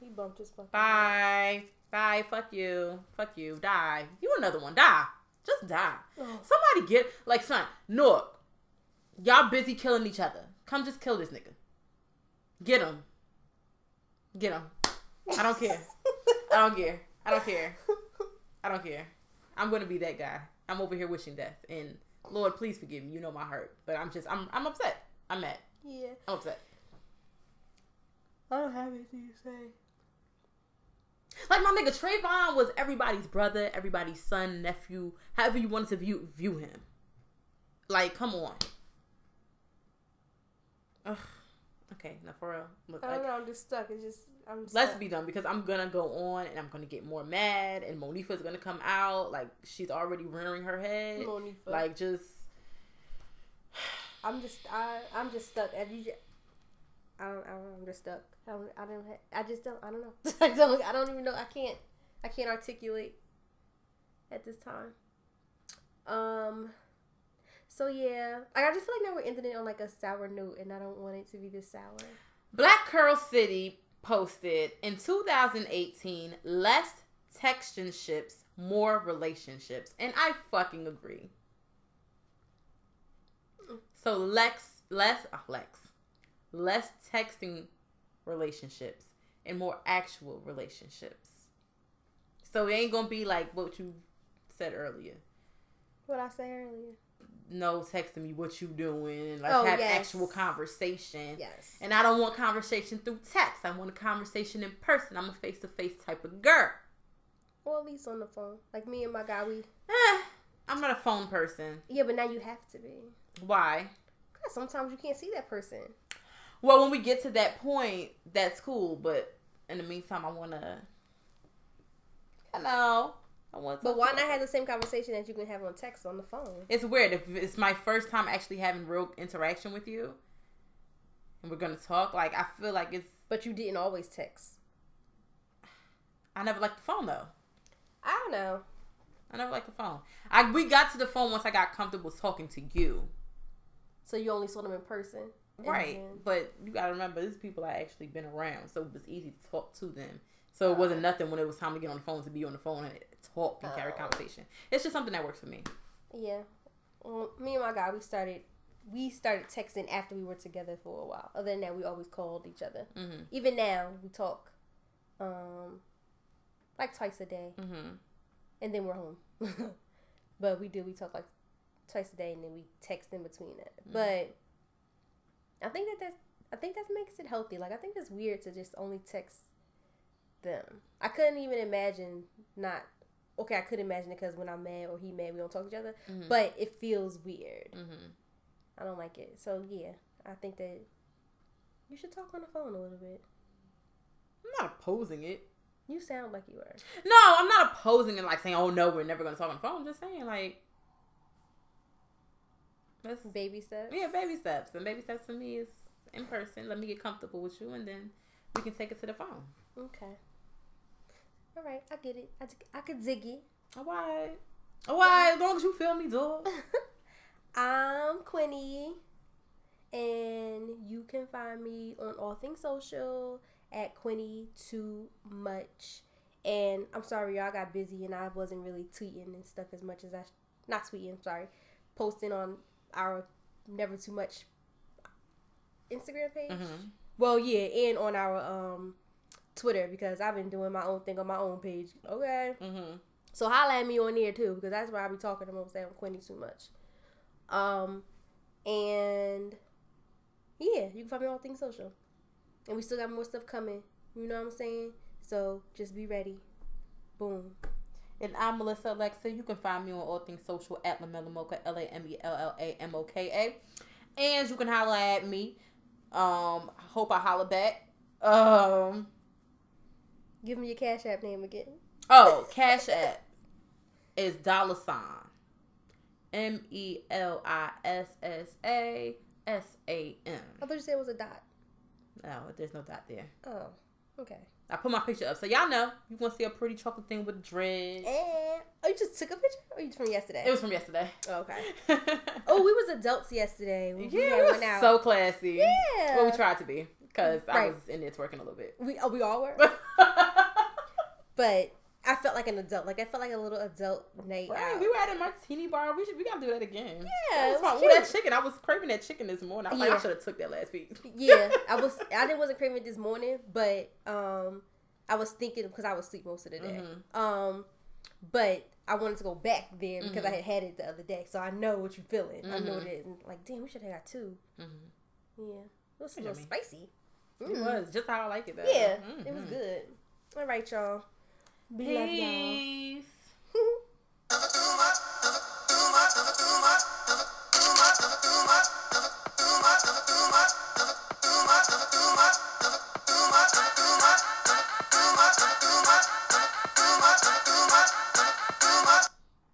He bumped his fucking. Bye, bye. Fuck you. Fuck you. Die. You another one. Die. Just die. Oh. Somebody get like son. Nook. Y'all busy killing each other. Come just kill this nigga. Get him. Get him. I don't care. I don't care. I don't care. I don't care. I'm gonna be that guy. I'm over here wishing death, and Lord, please forgive me. You know my hurt, but I'm just, I'm, I'm upset. I'm mad. Yeah, I'm upset. I don't have anything to say. Like my nigga Trayvon was everybody's brother, everybody's son, nephew, however you wanted to view view him. Like, come on. Ugh. Okay, no, for real. Look, I don't like, know. I'm just stuck. It's just I'm. Let's stuck. be done because I'm gonna go on and I'm gonna get more mad and Monifa's gonna come out like she's already rearing her head. Monifa. Like just. I'm just I I'm just stuck. Just, I don't I don't know. I'm just stuck. I don't I don't I just don't I don't know. I don't I don't even know. I can't I can't articulate at this time. Um. So yeah, I just feel like now we're ending it on like a sour note, and I don't want it to be this sour. Black Curl City posted in 2018 less textionships, more relationships, and I fucking agree. So Lex, less, oh, Lex, less texting relationships and more actual relationships. So it ain't gonna be like what you said earlier. What I said earlier no texting me what you doing and like oh, have yes. actual conversation. Yes. And I don't want conversation through text. I want a conversation in person. I'm a face to face type of girl. Or at least on the phone. Like me and my guy, we. Eh, I'm not a phone person. Yeah, but now you have to be. Why? Because sometimes you can't see that person. Well, when we get to that point, that's cool. But in the meantime, I want to. Hello. I want. But why not have the same conversation that you can have on text on the phone? It's weird if it's my first time actually having real interaction with you, and we're gonna talk. Like I feel like it's. But you didn't always text. I never liked the phone though. I don't know. I never liked the phone. I we got to the phone once I got comfortable talking to you. So you only saw them in person, right? Then... But you gotta remember, these people I actually been around, so it was easy to talk to them. So it wasn't nothing when it was time to get on the phone to be on the phone and talk and carry oh. conversation. It's just something that works for me. Yeah. Well, me and my guy, we started we started texting after we were together for a while. Other than that, we always called each other. Mm-hmm. Even now, we talk um like twice a day, mm-hmm. and then we're home. but we do we talk like twice a day, and then we text in between it. Mm-hmm. But I think that that's I think that makes it healthy. Like I think it's weird to just only text them. I couldn't even imagine not. Okay, I could imagine it because when I'm mad or he mad, we don't talk to each other. Mm-hmm. But it feels weird. Mm-hmm. I don't like it. So yeah, I think that you should talk on the phone a little bit. I'm not opposing it. You sound like you are. No, I'm not opposing it. Like saying, "Oh no, we're never going to talk on the phone." I'm just saying, like, that's baby steps. Yeah, baby steps. And baby steps for me is in person. Let me get comfortable with you, and then we can take it to the phone. Okay. All right, I get it. I, I could zig it. All right. All right, as long as you feel me, dog. I'm Quinny, and you can find me on all things social at Quinny Too Much. And I'm sorry, y'all got busy, and I wasn't really tweeting and stuff as much as I not tweeting. Sorry, posting on our Never Too Much Instagram page. Mm-hmm. Well, yeah, and on our um Twitter because I've been doing my own thing on my own page. Okay. Mm-hmm. So holla at me on there too, because that's where I be talking the most damn Quinny too much. Um, and yeah, you can find me on all things social, and we still got more stuff coming. You know what I'm saying? So just be ready. Boom. And I'm Melissa Alexa. You can find me on all things social at Lamella Moka, L A M E L L A M O K A. And you can holla at me. Um, hope I holla back. Um, give me your Cash App name again. Oh, Cash App is dollar sign M E L I S S A S A M. I thought you said it was a dot. No, there's no dot there. Oh, okay. I put my picture up so y'all know you want to see a pretty chocolate thing with dreads. And oh, you just took a picture, or you from yesterday? It was from yesterday. Oh, okay. oh, we was adults yesterday. We, yeah, we was so classy. Yeah. Well, we tried to be because right. I was in there twerking a little bit. We oh, we all were. but I felt like an adult. Like I felt like a little adult night right. out. We were at a martini bar. We should we gotta do that again. Yeah, it was, that chicken. I was craving that chicken this morning. I yeah. like, I should have took that last week. yeah, I was. I didn't wasn't craving it this morning, but um, I was thinking because I was asleep most of the day. Mm-hmm. Um, but I wanted to go back then because mm-hmm. I had had it the other day, so I know what you're feeling. Mm-hmm. I know mm-hmm. it is. And like, damn, we should have got 2 mm-hmm. Yeah, it was a little spicy. It was just how I like it. though. Yeah, it was mm-hmm. good. All right, y'all. Peace. y'all.